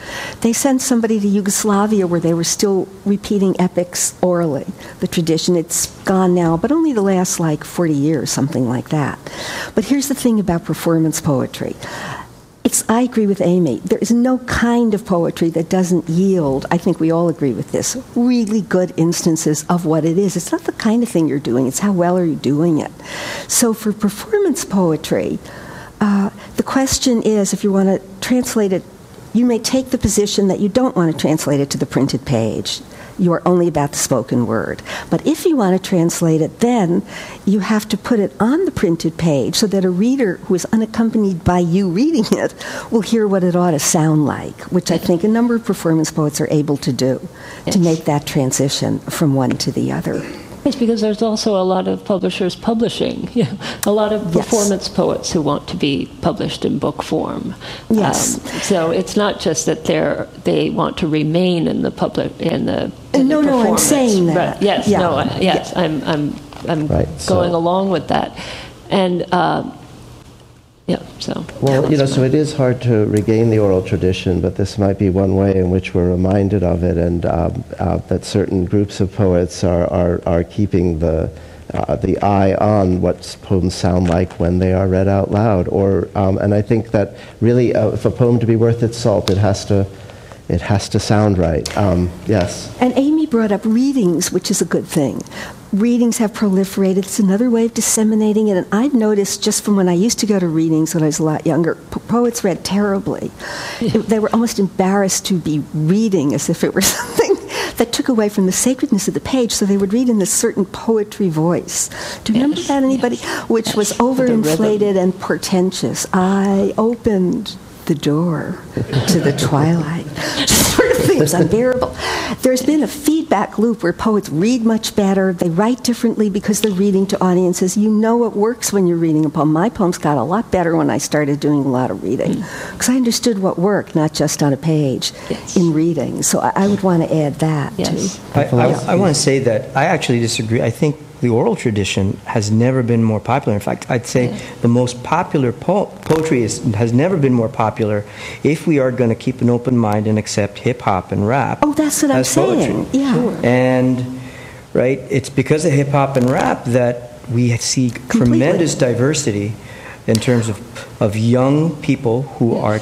They sent somebody to Yugoslavia where they were still repeating epics orally. The tradition, it's gone now, but only the last like 40 years, something like that. But here's the thing about performance poetry. It's, I agree with Amy. There is no kind of poetry that doesn't yield, I think we all agree with this, really good instances of what it is. It's not the kind of thing you're doing, it's how well are you doing it. So for performance poetry, uh, the question is if you want to translate it, you may take the position that you don't want to translate it to the printed page. You are only about the spoken word. But if you want to translate it, then you have to put it on the printed page so that a reader who is unaccompanied by you reading it will hear what it ought to sound like, which I think a number of performance poets are able to do to make that transition from one to the other. It's because there's also a lot of publishers publishing, you know, a lot of Yes. performance poets who want to be published in book form. Yes. Um, so it's not just that they're they want to remain in the public in the. In No, the no, I'm saying that. Right. Yes, Yeah. no, I- yes, I'm I'm I'm Right, so- going along with that, and um, yeah, so. Well, you know, so it is hard to regain the oral tradition, but this might be one way in which we're reminded of it, and um, uh, that certain groups of poets are, are, are keeping the, uh, the eye on what poems sound like when they are read out loud. Or, um, and I think that really, uh, if a poem to be worth its salt, it has to, it has to sound right. Um, yes. And Amy brought up readings, which is a good thing. Readings have proliferated. It's another way of disseminating it. And I've noticed just from when I used to go to readings when I was a lot younger, po- poets read terribly. It- they were almost embarrassed to be reading as if it were something that took away from the sacredness of the page. So they would read in this certain poetry voice. Do you remember that, anybody? Which was overinflated and portentous. I opened the door to the twilight. sort of thing. It unbearable. There's been a feedback loop where poets read much better. They write differently because they're reading to audiences. You know it works when you're reading a poem. My poems got a lot better when I started doing a lot of reading mm. because I understood what worked, not just on a page Yes. in reading. So I, I would want to add that Yes. too. I, I, I want to say that I actually disagree. I think the oral tradition has never been more popular. In fact, I'd say the most popular po- poetry is, has never been more popular if we are going to keep an open mind and accept hip hop and rap. Oh, that's what I'm as poetry. saying. Yeah. And, right, it's because of hip hop and rap that we see tremendous diversity in terms of, of young people who are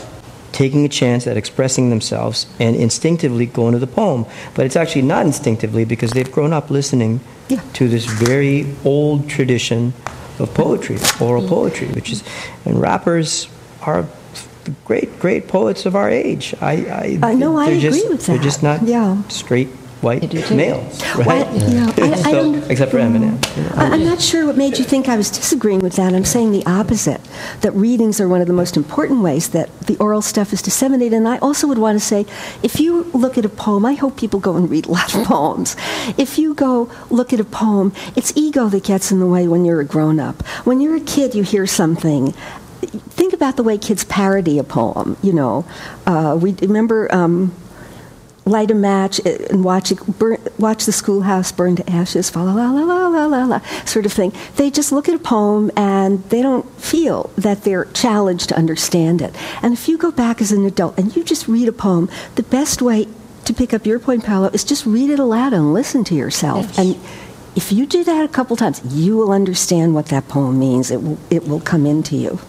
taking a chance at expressing themselves and instinctively going to the poem. But it's actually not instinctively because they've grown up listening Yeah. to this very old tradition of poetry, oral poetry, which is, and rappers are the great, great poets of our age. I, I, Uh, no, I agree just, with They're just not Yeah. straight white They do too. males, right? Well, yeah, I- I So- except for Eminem. I- I'm not sure what made you think I was disagreeing with that. I'm saying the opposite. That readings are one of the most important ways that the oral stuff is disseminated. And I also would want to say, if you look at a poem, I hope people go and read a lot of poems. If you go look at a poem, it's ego that gets in the way when you're a grown up. When you're a kid, you hear something. Think about the way kids parody a poem. You know, uh, we remember. Um, light a match eh, and watch it burn, watch the schoolhouse burn to ashes, fa la la la la la la la, sort of thing. They just look at a poem and they don't feel that they're challenged to understand it. And if you go back as an adult and you just read a poem, the best way to pick up your point, Paolo, is just read it aloud and listen to yourself. Yes. And if you do that a couple times, you will understand what that poem means. It will, it will come into you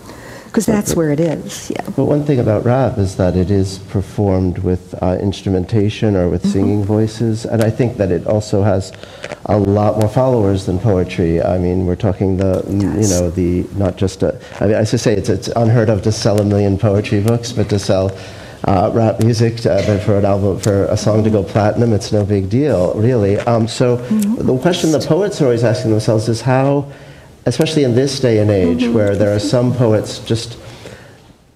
because that's where it is. Yeah. But one thing about rap is that it is performed with uh, instrumentation or with mm-hmm. singing voices, and I think that it also has a lot more followers than poetry. I mean, we're talking the you know the not just a, I mean, I should say it's it's unheard of to sell a million poetry books, but to sell uh, rap music uh, for an album for a song to go platinum it's no big deal really um, so mm-hmm. the question the poets are always asking themselves is how especially in this day and age mm-hmm. where there are some poets just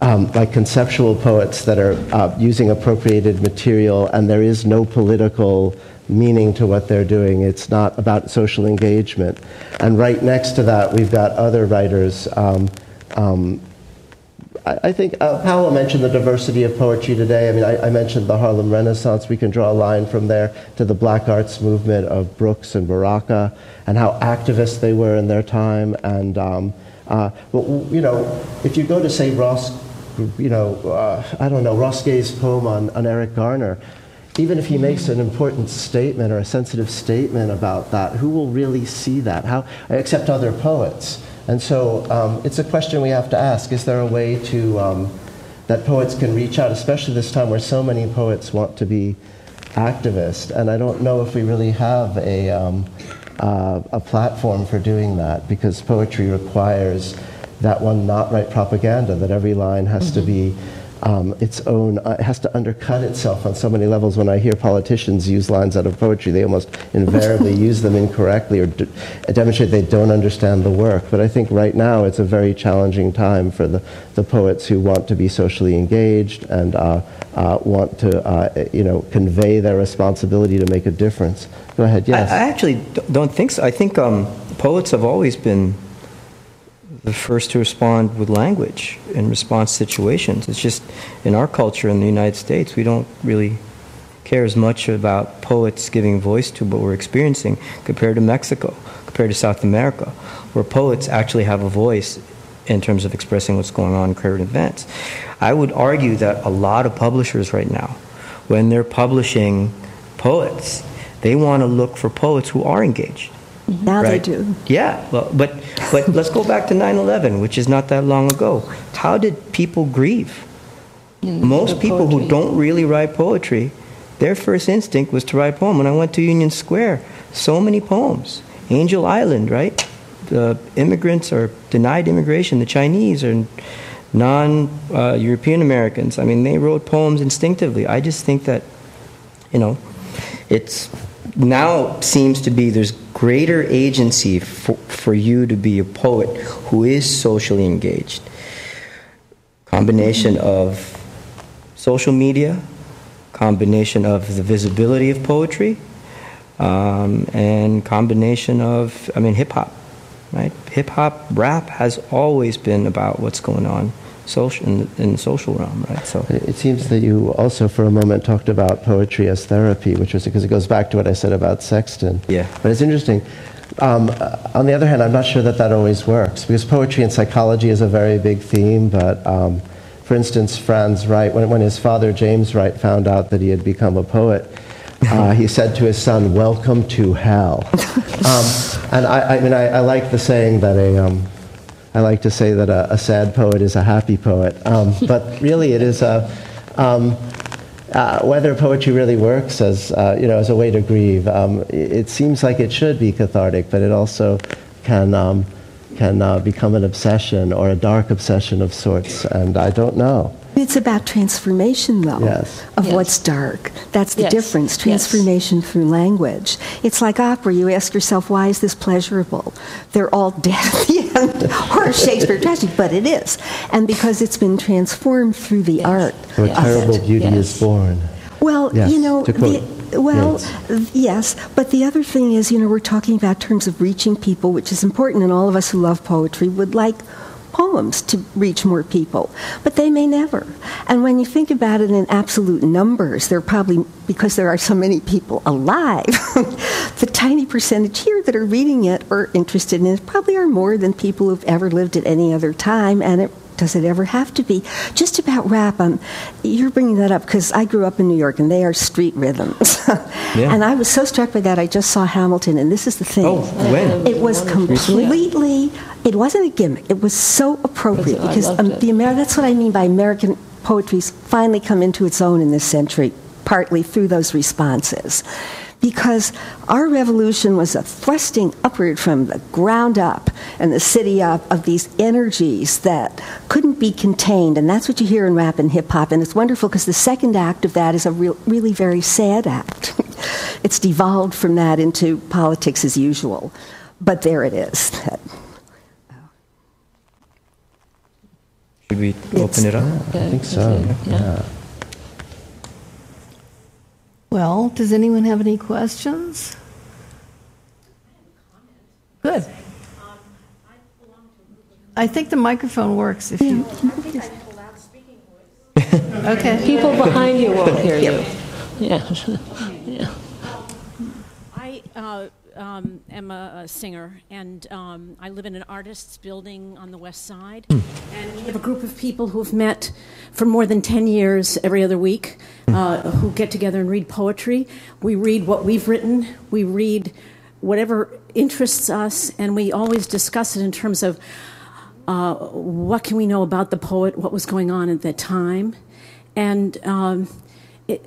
um, like conceptual poets that are uh, using appropriated material and there is no political meaning to what they're doing. It's not about social engagement. And right next to that, we've got other writers. Um, um, I, think uh, mentioned the diversity of poetry today. I mean, I, I, mentioned the Harlem Renaissance. We can draw a line from there to the black arts movement of Brooks and Baraka and how activist they were in their time. And, um, uh, but, you know, if you go to, say, Ross, you know, uh, I don't know, Ross Gay's poem on, on Eric Garner, even if he makes an important statement or a sensitive statement about that, who will really see that? How, except other poets. And so um, it's a question we have to ask. Is there a way to, um, that poets can reach out, especially this time where so many poets want to be activists? And I don't know if we really have a, um, uh, a platform for doing that because poetry requires that one not write propaganda, that every line has mm-hmm. to be um, its own, uh, it has to undercut itself on so many levels. When I hear politicians use lines out of poetry, they almost invariably use them incorrectly or d- demonstrate they don't understand the work. But I think right now it's a very challenging time for the, the poets who want to be socially engaged and uh, uh, want to, uh, you know, convey their responsibility to make a difference. Go ahead, yes. I, I actually don't think so. I think um, poets have always been the first to respond with language in response situations. It's just in our culture in the United States, we don't really care as much about poets giving voice to what we're experiencing compared to Mexico, compared to South America, where poets actually have a voice in terms of expressing what's going on in current events. I would argue that a lot of publishers right now, when they're publishing poets, they want to look for poets who are engaged now right? they do. Yeah, well, but but let's go back to 9/11, which is not that long ago. How did people grieve? Mm, Most people poetry. who don't really write poetry, their first instinct was to write a poem. When I went to Union Square, so many poems. Angel Island, right? The immigrants are denied immigration. The Chinese are non-European uh, Americans. I mean, they wrote poems instinctively. I just think that, you know, it's now seems to be there's greater agency for, for you to be a poet who is socially engaged. Combination of social media, combination of the visibility of poetry, um, and combination of, I mean, hip hop, right? Hip hop, rap has always been about what's going on social in in the social realm, right? So it seems that you also, for a moment, talked about poetry as therapy, which was because it goes back to what I said about Sexton. Yeah. But it's interesting. Um, on the other hand, I'm not sure that that always works because poetry and psychology is a very big theme. But um, for instance, Franz Wright, when, when his father James Wright found out that he had become a poet, uh, he said to his son, "Welcome to hell." Um, and I, I mean, I, I, like the saying that a um, I like to say that a, a sad poet is a happy poet, um, but really it is a. Um, uh, whether poetry really works as uh, you know as a way to grieve, um, it, it, seems like it should be cathartic, but it also can um, can uh, become an obsession or a dark obsession of sorts, and I don't know. It's about transformation, though, yes. of yes. what's dark. That's the yes. difference transformation yes. through language. It's like opera. You ask yourself, why is this pleasurable? They're all dead at the end, or Shakespeare tragedy, but it is. And because it's been transformed through the art. A terrible beauty is born. Well, you know, the, well, yes, but the other thing is, you know, we're talking about terms of reaching people, which is important, and all of us who love poetry would like poems to reach more people, but they may never. And when you think about it in absolute numbers, there are probably, because there are so many people alive, the tiny percentage here that are reading it or interested in it probably are more than people who've ever lived at any other time, and it does it ever have to be? Just about rap, um, you're bringing that up because I grew up in New York and they are street rhythms. yeah. And I was so struck by that, I just saw Hamilton, and this is the thing. Oh, when? It was completely, it wasn't a gimmick. It was so appropriate because um, the Amer- that's what I mean by American poetry's finally come into its own in this century, partly through those responses because our revolution was a thrusting upward from the ground up and the city up of these energies that couldn't be contained. And that's what you hear in rap and hip hop. And it's wonderful because the second act of that is a real, really very sad act. it's devolved from that into politics as usual. But there it is. Should we open it up? I think so. yeah. Well, does anyone have any questions? Good. I think the microphone works if you. okay. People behind you won't hear you. Yeah. um, am a, a, singer, and um, I live in an artist's building on the west side. Mm. And we have a group of people who've met for more than 10 years every other week hmm. uh, who get together and read poetry. We read what we've written, we read whatever interests us, and we always discuss it in terms of uh, what can we know about the poet, what was going on at that time. And um, it,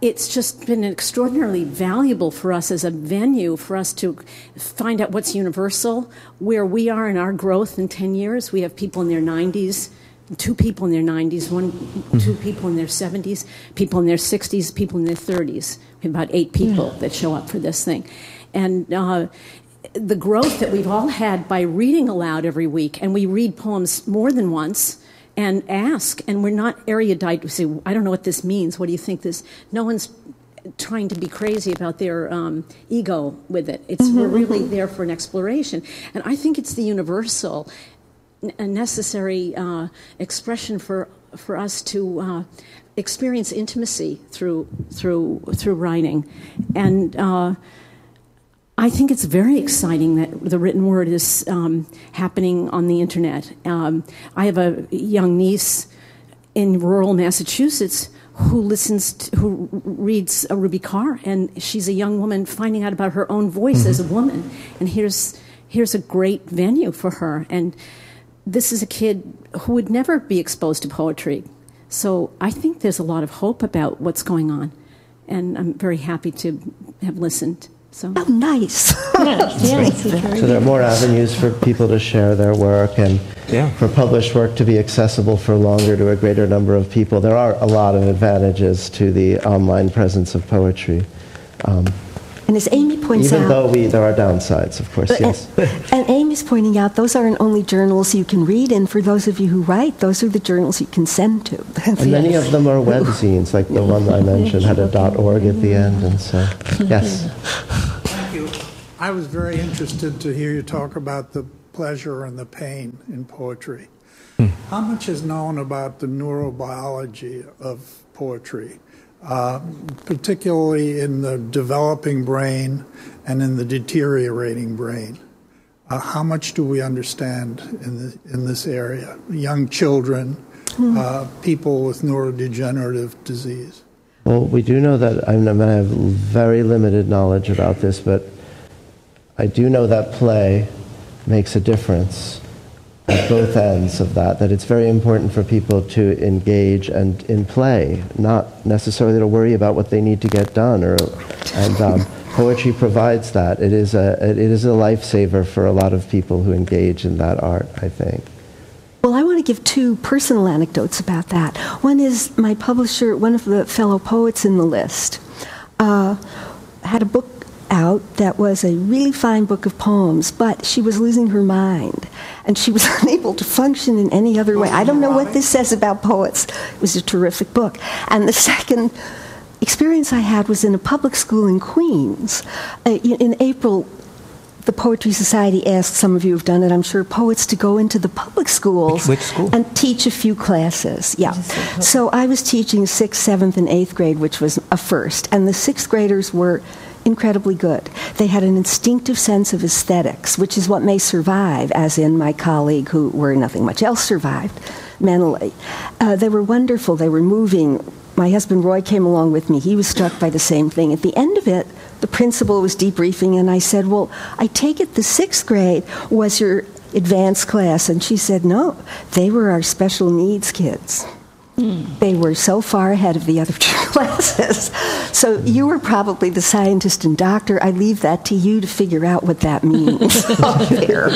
it's just been extraordinarily valuable for us as a venue for us to find out what's universal, where we are in our growth in 10 years. We have people in their 90s, two people in their 90s, one, two people in their 70s, people in their 60s, people in their 30s. We have about eight people yeah. that show up for this thing. And uh, the growth that we've all had by reading aloud every week, and we read poems more than once and ask. And we're not erudite. We say, I don't know what this means. What do you think this? No one's trying to be crazy about their um, ego with it. It's mm-hmm. we're really there for an exploration, and I think it's the universal, a necessary uh, expression for for us to. Uh, experience intimacy through through through writing, and uh, I think it's very exciting that the written word is um, happening on the internet. Um, I have a young niece in rural Massachusetts who listens, to, who reads a Ruby Carr, and she's a young woman finding out about her own voice mm-hmm. as a woman. And here's here's a great venue for her. And this is a kid who would never be exposed to poetry. So I think there's a lot of hope about what's going on, and I'm very happy to have listened. So oh, nice. yes, yes, so there are more avenues for people to share their work and yeah. for published work to be accessible for longer to a greater number of people. There are a lot of advantages to the online presence of poetry. Um, and as Amy points Even out, even though we, there are downsides, of course, yes. And, and Amy's pointing out those aren't only journals you can read, and for those of you who write, those are the journals you can send to. and many of them are webzines, like the one I mentioned had a .org at the end, and so yes. Thank you. I was very interested to hear you talk about the pleasure and the pain in poetry. Hmm. How much is known about the neurobiology of poetry? Uh, particularly in the developing brain and in the deteriorating brain. Uh, how much do we understand in, the, in this area? Young children, mm. uh, people with neurodegenerative disease. Well, we do know that I, mean, I have very limited knowledge about this, but I do know that play makes a difference at both ends of that, that it's very important for people to engage and in play, not necessarily to worry about what they need to get done. Or, and um, poetry provides that. It is, a, it is a lifesaver for a lot of people who engage in that art, I think. Well, I want to give two personal anecdotes about that. One is my publisher, one of the fellow poets in the list, uh, had a book out that was a really fine book of poems, but she was losing her mind and she was unable to function in any other way. I don't know what this says about poets. It was a terrific book. And the second experience I had was in a public school in Queens uh, in April the Poetry Society asked, some of you have done it, I'm sure, poets to go into the public schools Which- which school? and teach a few classes. Yeah. So I was teaching sixth, seventh, and eighth grade, which was a first, and the sixth graders were incredibly good. They had an instinctive sense of aesthetics, which is what may survive, as in my colleague who, where nothing much else survived mentally. Uh, they were wonderful. They were moving. My husband Roy came along with me. He was struck by the same thing. At the end of it, the principal was debriefing, and I said, Well, I take it the sixth grade was your advanced class. And she said, No, they were our special needs kids. They were so far ahead of the other two classes. So you were probably the scientist and doctor. I leave that to you to figure out what that means there.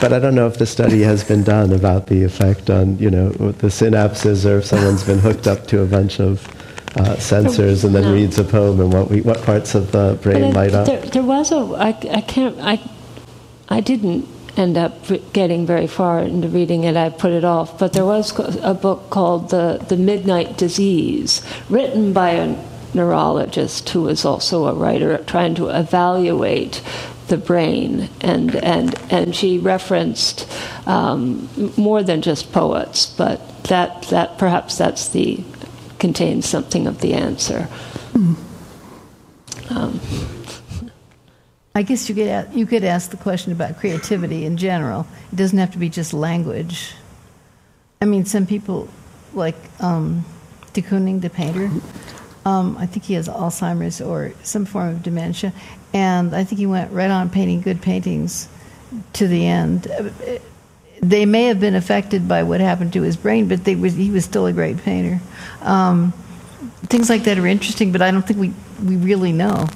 But I don't know if the study has been done about the effect on, you know, the synapses or if someone's been hooked up to a bunch of uh, sensors and then No. reads a poem and what, we, what parts of the brain But light I, up. there, there was a I, I can't I I didn't end up getting very far into reading it. I put it off. But there was a book called the the Midnight Disease, written by a neurologist who was also a writer, trying to evaluate the brain and and and she referenced um, more than just poets, but that that perhaps that's the contains something of the answer. Um, I guess you could you could ask the question about creativity in general. It doesn't have to be just language. I mean, some people like um, de Kooning, the painter. Um, I think he has Alzheimer's or some form of dementia, and I think he went right on painting good paintings to the end. Uh, They may have been affected by what happened to his brain, but was, he was still a great painter. Um, things like that are interesting, but I don't think we, we really know.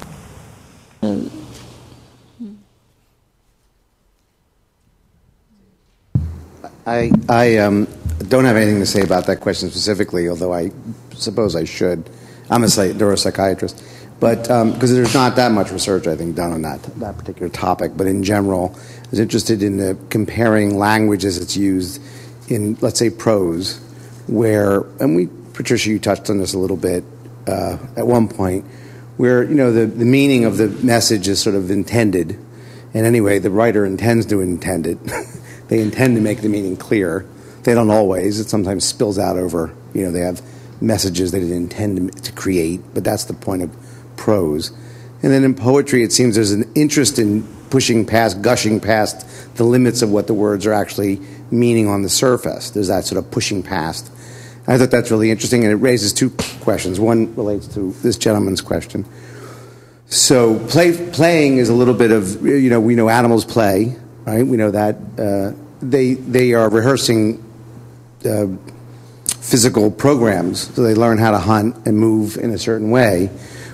I, I um, don't have anything to say about that question specifically, although I suppose I should. I'm a psych- neuropsychiatrist. But because there's not that much research, I think, done on that, that particular topic. But in general, I was interested in the comparing language as it's used in, let's say, prose, where, and we, Patricia, you touched on this a little bit uh, at one point, where, you know, the, the meaning of the message is sort of intended. And anyway, the writer intends to intend it. they intend to make the meaning clear. They don't always. It sometimes spills out over, you know, they have messages they didn't intend to, create, but that's the point of prose. And then in poetry, it seems there's an interest in pushing past, gushing past the limits of what the words are actually meaning on the surface. There's that sort of pushing past. I thought that's really interesting, and it raises two questions. One relates to this gentleman's question. So play, playing is a little bit of you know we know animals play, right? We know that uh, they they are rehearsing uh, physical programs, so they learn how to hunt and move in a certain way,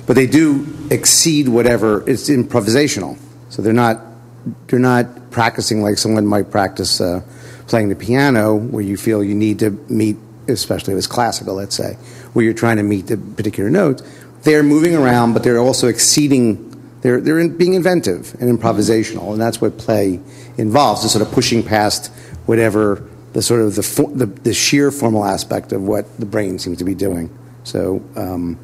but they do exceed whatever it's improvisational. So they're not they're not practicing like someone might practice uh, playing the piano, where you feel you need to meet, especially if it's classical, let's say, where you're trying to meet the particular notes. They're moving around, but they're also exceeding. They're they're in, being inventive and improvisational, and that's what play involves. Is sort of pushing past whatever the sort of the, fo- the the sheer formal aspect of what the brain seems to be doing. So. Um,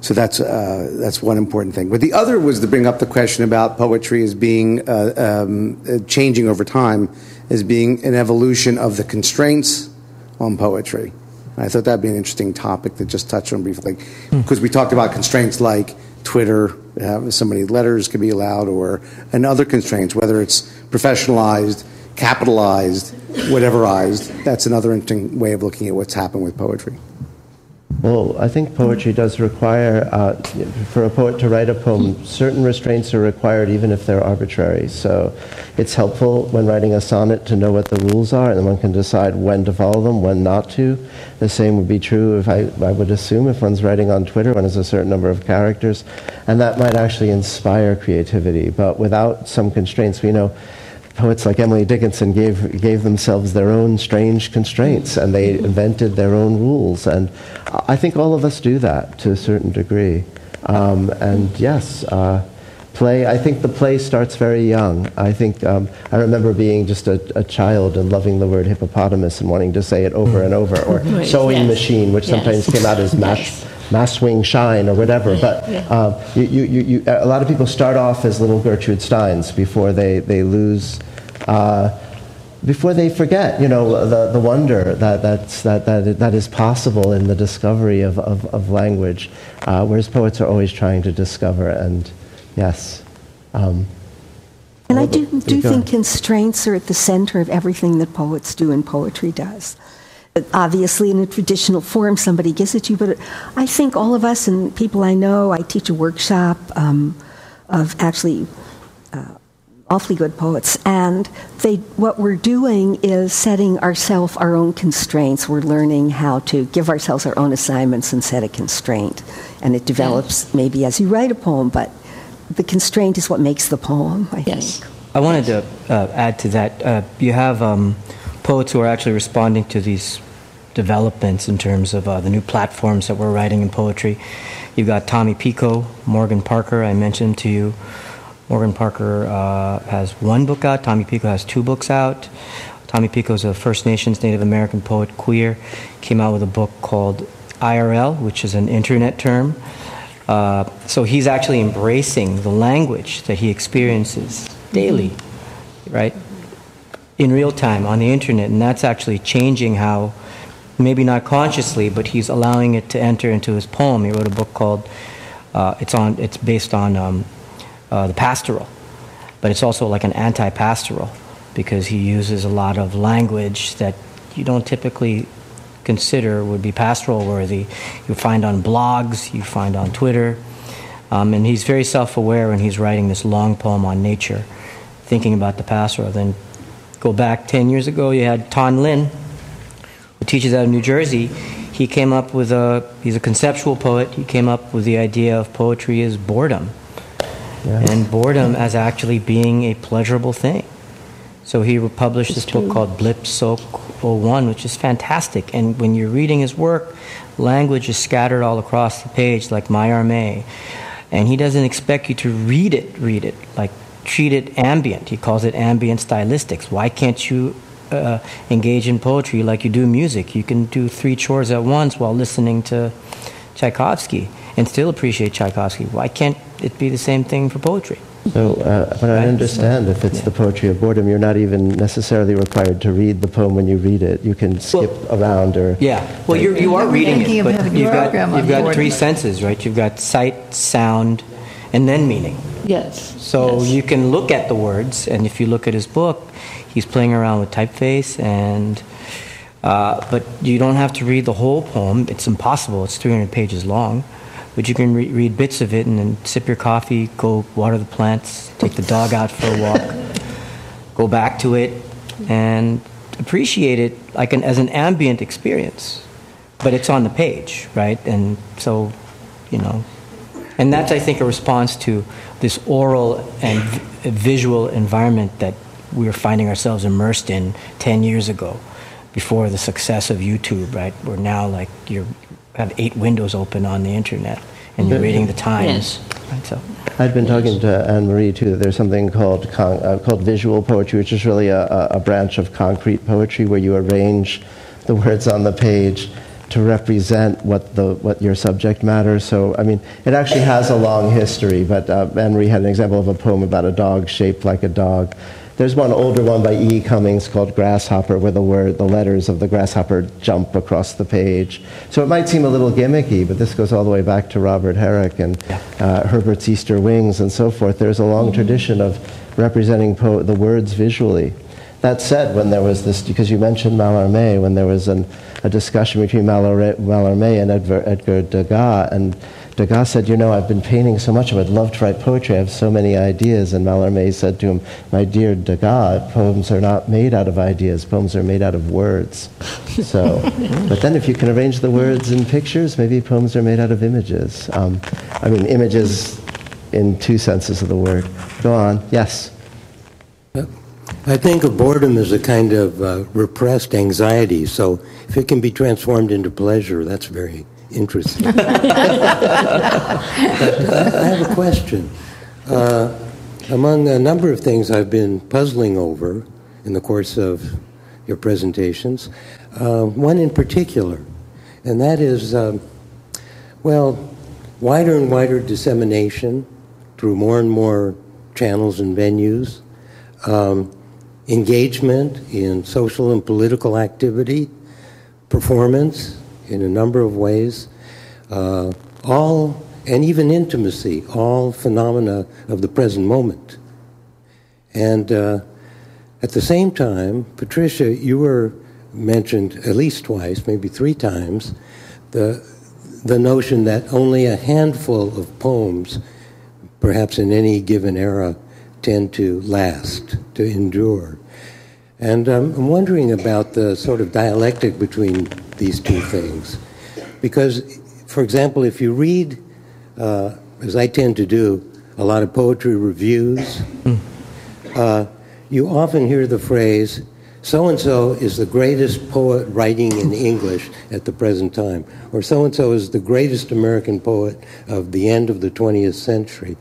so that's uh, that's one important thing. But the other was to bring up the question about poetry as being uh, um, uh, changing over time, as being an evolution of the constraints on poetry. I thought that'd be an interesting topic to just touch on briefly, because we talked about constraints like Twitter, uh, so many letters could be allowed, or and other constraints, whether it's professionalized, capitalized, whateverized. That's another interesting way of looking at what's happened with poetry. Well, I think poetry does require, uh, for a poet to write a poem, certain restraints are required even if they're arbitrary. So it's helpful when writing a sonnet to know what the rules are, and one can decide when to follow them, when not to. The same would be true if I, I would assume if one's writing on Twitter, one has a certain number of characters, and that might actually inspire creativity. But without some constraints, we know poets like Emily Dickinson gave gave themselves their own strange constraints, and they invented their own rules. And I think all of us do that to a certain degree. Um, and yes, uh, play. I think the play starts very young. I think um, I remember being just a, a child and loving the word hippopotamus and wanting to say it over and over, or Right. sewing Yes. machine, which Yes. sometimes came out as mash, mass swing shine or whatever. But um, you, you, you, a lot of people start off as little Gertrude Steins before they, they lose. Uh, before they forget, you know, the, the wonder that, that's, that, that, that is possible in the discovery of, of, of language, uh, whereas poets are always trying to discover, and yes. Um, and I do, do think constraints are at the center of everything that poets do and poetry does. Obviously, in a traditional form, somebody gives it to you, but I think all of us and people I know, I teach a workshop um, of actually awfully good poets, and they, what we're doing is setting ourselves our own constraints. We're learning how to give ourselves our own assignments and set a constraint. And it develops maybe as you write a poem, but the constraint is what makes the poem, I yes. think. I wanted to uh, add to that. Uh, you have um, poets who are actually responding to these developments in terms of uh, the new platforms that we're writing in poetry. You've got Tommy Pico, Morgan Parker, I mentioned to you. Morgan Parker uh, has one book out, Tommy Pico has two books out. Tommy Pico is a First Nations Native American poet, queer, came out with a book called IRL, which is an internet term. Uh, so he's actually embracing the language that he experiences daily, right? In real time on the internet, and that's actually changing how, maybe not consciously, but he's allowing it to enter into his poem. He wrote a book called, uh, it's on, it's based on um, uh, the pastoral, but it's also like an anti-pastoral because he uses a lot of language that you don't typically consider would be pastoral worthy. You find on blogs, you find on Twitter. Um, and he's very self aware when he's writing this long poem on nature, thinking about the pastoral. Then go back 10 years ago, you had Tan Lin, who teaches out of New Jersey. He came up with a, he's a conceptual poet. He came up with the idea of poetry as boredom. Yeah. And boredom as actually being a pleasurable thing. So he published this book called Blip Soak 01, which is fantastic. And when you're reading his work, language is scattered all across the page, like Mallarmé. And he doesn't expect you to read it, read it, like treat it ambient. He calls it ambient stylistics. Why can't you uh, engage in poetry like you do music? You can do three chores at once while listening to Tchaikovsky and still appreciate Tchaikovsky. Why can't it be the same thing for poetry? So, uh, but I understand if it's yeah. the poetry of boredom, you're not even necessarily required to read the poem when you read it. You can skip well, around or. Yeah, well, you're, you are reading it, but you've got, you've got three senses, right? You've got sight, sound, and then meaning. Yes. So yes. you can look at the words, and if you look at his book, he's playing around with typeface and. Uh, but you don't have to read the whole poem. It's impossible. It's 300 pages long but you can re- read bits of it and then sip your coffee, go water the plants, take the dog out for a walk, go back to it, and appreciate it like an, as an ambient experience. But it's on the page, right? And so, you know, and that's I think a response to this oral and v- visual environment that we were finding ourselves immersed in 10 years ago before the success of YouTube, right? We're now like you're have eight windows open on the internet and you're reading the Times. Yes. Right, so. I'd been talking to Anne Marie too. There's something called con- uh, called visual poetry, which is really a, a branch of concrete poetry where you arrange the words on the page to represent what the what your subject matter. So I mean, it actually has a long history. But uh, Anne Marie had an example of a poem about a dog shaped like a dog, there's one older one by E. Cummings called Grasshopper, where the word, the letters of the grasshopper jump across the page. So it might seem a little gimmicky, but this goes all the way back to Robert Herrick and uh, Herbert's Easter Wings and so forth. There's a long mm-hmm. tradition of representing po- the words visually. That said, when there was this, because you mentioned Mallarmé, when there was an, a discussion between Mallarmé and Edgar, Edgar Degas, and Degas said, You know, I've been painting so much, I would love to write poetry. I have so many ideas. And Mallarmé said to him, My dear Degas, poems are not made out of ideas, poems are made out of words. So, but then if you can arrange the words in pictures, maybe poems are made out of images. Um, I mean, images in two senses of the word. Go on. Yes. I think of boredom as a kind of uh, repressed anxiety. So if it can be transformed into pleasure, that's very interesting. but, uh, I have a question. Uh, among a number of things I've been puzzling over in the course of your presentations, uh, one in particular, and that is um, well, wider and wider dissemination through more and more channels and venues, um, engagement in social and political activity, performance in a number of ways, uh, all, and even intimacy, all phenomena of the present moment. And uh, at the same time, Patricia, you were mentioned at least twice, maybe three times, the, the notion that only a handful of poems, perhaps in any given era, tend to last, to endure. And um, I'm wondering about the sort of dialectic between these two things. Because, for example, if you read, uh, as I tend to do, a lot of poetry reviews, uh, you often hear the phrase, so and so is the greatest poet writing in English at the present time, or so and so is the greatest American poet of the end of the 20th century.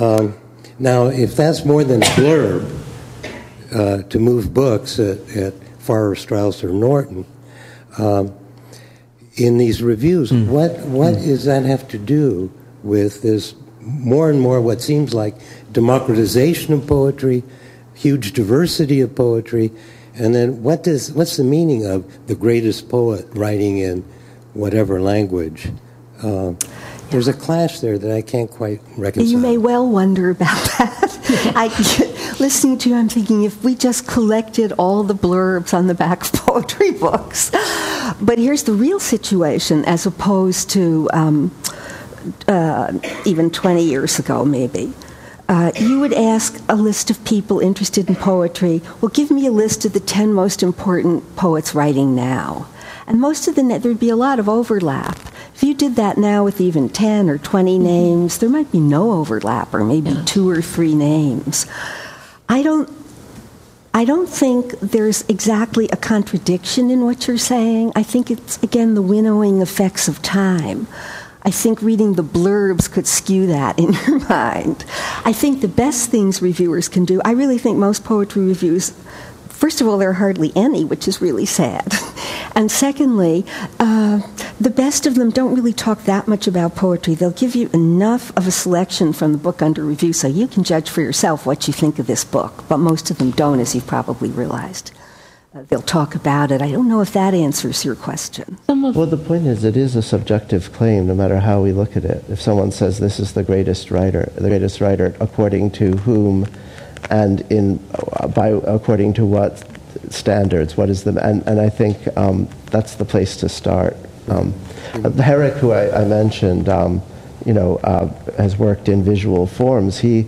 Um, now, if that's more than a blurb uh, to move books at, at Farrar, Straus, or Norton, um, in these reviews, mm. what what mm. does that have to do with this more and more what seems like democratization of poetry, huge diversity of poetry, and then what does what's the meaning of the greatest poet writing in whatever language? Uh, there's a clash there that I can't quite reconcile. You may well wonder about that. I, listening to you, I'm thinking if we just collected all the blurbs on the back of poetry books. But here's the real situation as opposed to um, uh, even 20 years ago, maybe uh, you would ask a list of people interested in poetry, well, give me a list of the 10 most important poets writing now. And most of the, there'd be a lot of overlap. If you did that now with even 10 or 20 mm-hmm. names, there might be no overlap, or maybe yeah. two or three names. I don't I don't think there's exactly a contradiction in what you're saying. I think it's, again, the winnowing effects of time. I think reading the blurbs could skew that in your mind. I think the best things reviewers can do, I really think most poetry reviews, first of all, there are hardly any, which is really sad. And secondly, uh, the best of them don't really talk that much about poetry. They'll give you enough of a selection from the book under review so you can judge for yourself what you think of this book, but most of them don't, as you've probably realized. Uh, they'll talk about it. I don't know if that answers your question. Well, the point is, it is a subjective claim, no matter how we look at it. If someone says this is the greatest writer, the greatest writer, according to whom, and in uh, by according to what standards, what is the and and I think um, that's the place to start. Um, Herrick, who I, I mentioned, um, you know, uh, has worked in visual forms. He,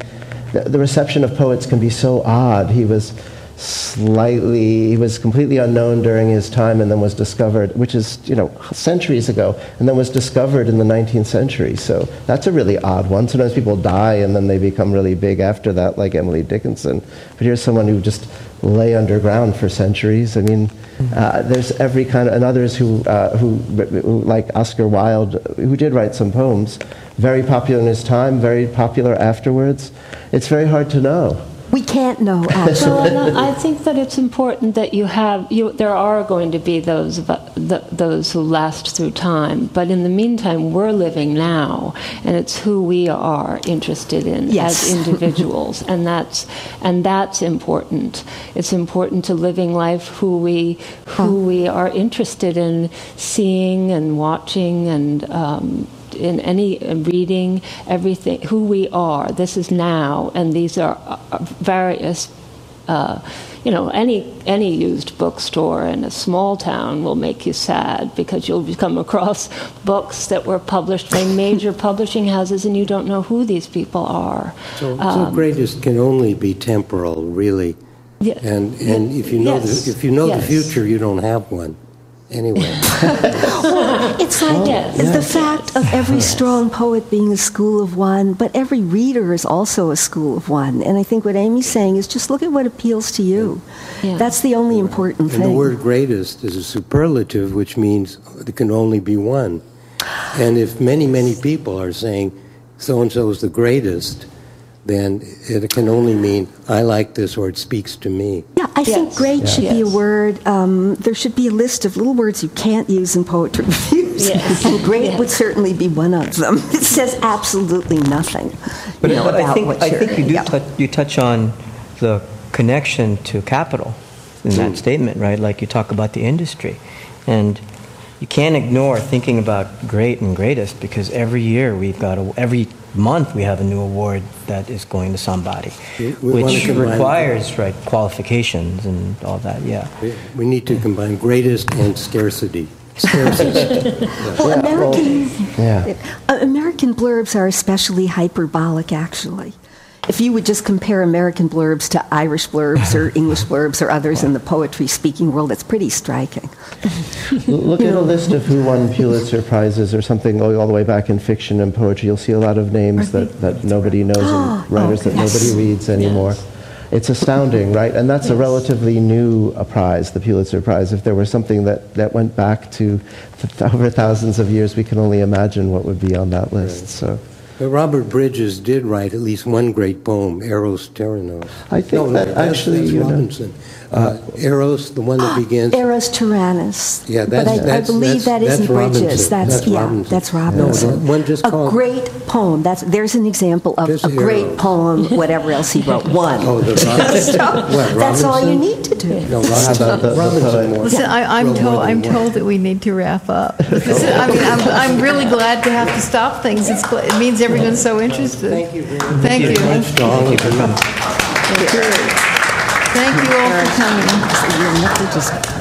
the, the reception of poets can be so odd. He was slightly, he was completely unknown during his time and then was discovered, which is, you know, centuries ago, and then was discovered in the 19th century. So that's a really odd one. Sometimes people die and then they become really big after that, like Emily Dickinson. But here's someone who just lay underground for centuries. I mean, uh, there's every kind of, and others who, uh, who, who, like Oscar Wilde, who did write some poems, very popular in his time, very popular afterwards. It's very hard to know. We can't know, actually. well, I think that it's important that you have, you, there are going to be those, the, those who last through time, but in the meantime, we're living now, and it's who we are interested in yes. as individuals, and that's, and that's important. It's important to living life who we, who we are interested in seeing and watching and um, in any reading, everything, who we are. This is now, and these are uh, various. Uh, you know, any any used bookstore in a small town will make you sad because you'll come across books that were published by major publishing houses, and you don't know who these people are. So, um, so greatest can only be temporal, really. Yeah, and and if you know yes, the, if you know yes. the future, you don't have one anyway. well, it's like oh, yes. the fact of every strong poet being a school of one, but every reader is also a school of one. And I think what Amy's saying is just look at what appeals to you. Yeah. That's the only important and thing. the word greatest is a superlative, which means there can only be one. And if many, many people are saying so and so is the greatest, then it can only mean I like this or it speaks to me. Yeah, I yes. think great should yes. be a word. Um, there should be a list of little words you can't use in poetry reviews. Yes. and great Yes. would certainly be one of them. It says absolutely nothing. But, you know, but I think what I you're- think you do yeah. touch, you touch on the connection to capital in that statement, right? Like you talk about the industry, and you can't ignore thinking about great and greatest because every year we've got a, every month we have a new award that is going to somebody, We- we wanna which combine- requires right qualifications and all that. Yeah. We- We need to combine greatest and scarcity. Scarcity. Well, American, Yeah. uh, American blurbs are especially hyperbolic, actually. If you would just compare American blurbs to Irish blurbs or English blurbs or others in the poetry speaking world, it's pretty striking. Look at a list of who won Pulitzer Prizes or something going all the way back in fiction and poetry. You'll see a lot of names that, that nobody knows and writers that yes. nobody reads anymore. It's astounding, right? And that's a relatively new uh, prize, the Pulitzer Prize. If there were something that, that went back to th- over thousands of years, we can only imagine what would be on that list. So But Robert Bridges did write at least one great poem, Eros Turannos. I think no, no, that that's- actually, that's you know- Robinson. Uh, Eros, the one that begins. Eros Turannos. Yeah, that's- I, I that's- believe that's- that isn't that's Robinson. Bridges. That's, That's yeah, Robinson. that's Robinson. the one just a called- great poem. That's there's an example of Just a great Eros. poem. Whatever else he wrote, one. Oh, the Robinson. what, that's all you need to do. No, How Robinson. the- the Robinson poet? more. Listen, I, I'm told I'm one. told that we need to wrap up. But this is, I mean, I'm, I'm really glad to have to stop things. It's, it means everyone's so interested. Thank you very much. Thank you. Thanks to all of you. Thank you all for coming.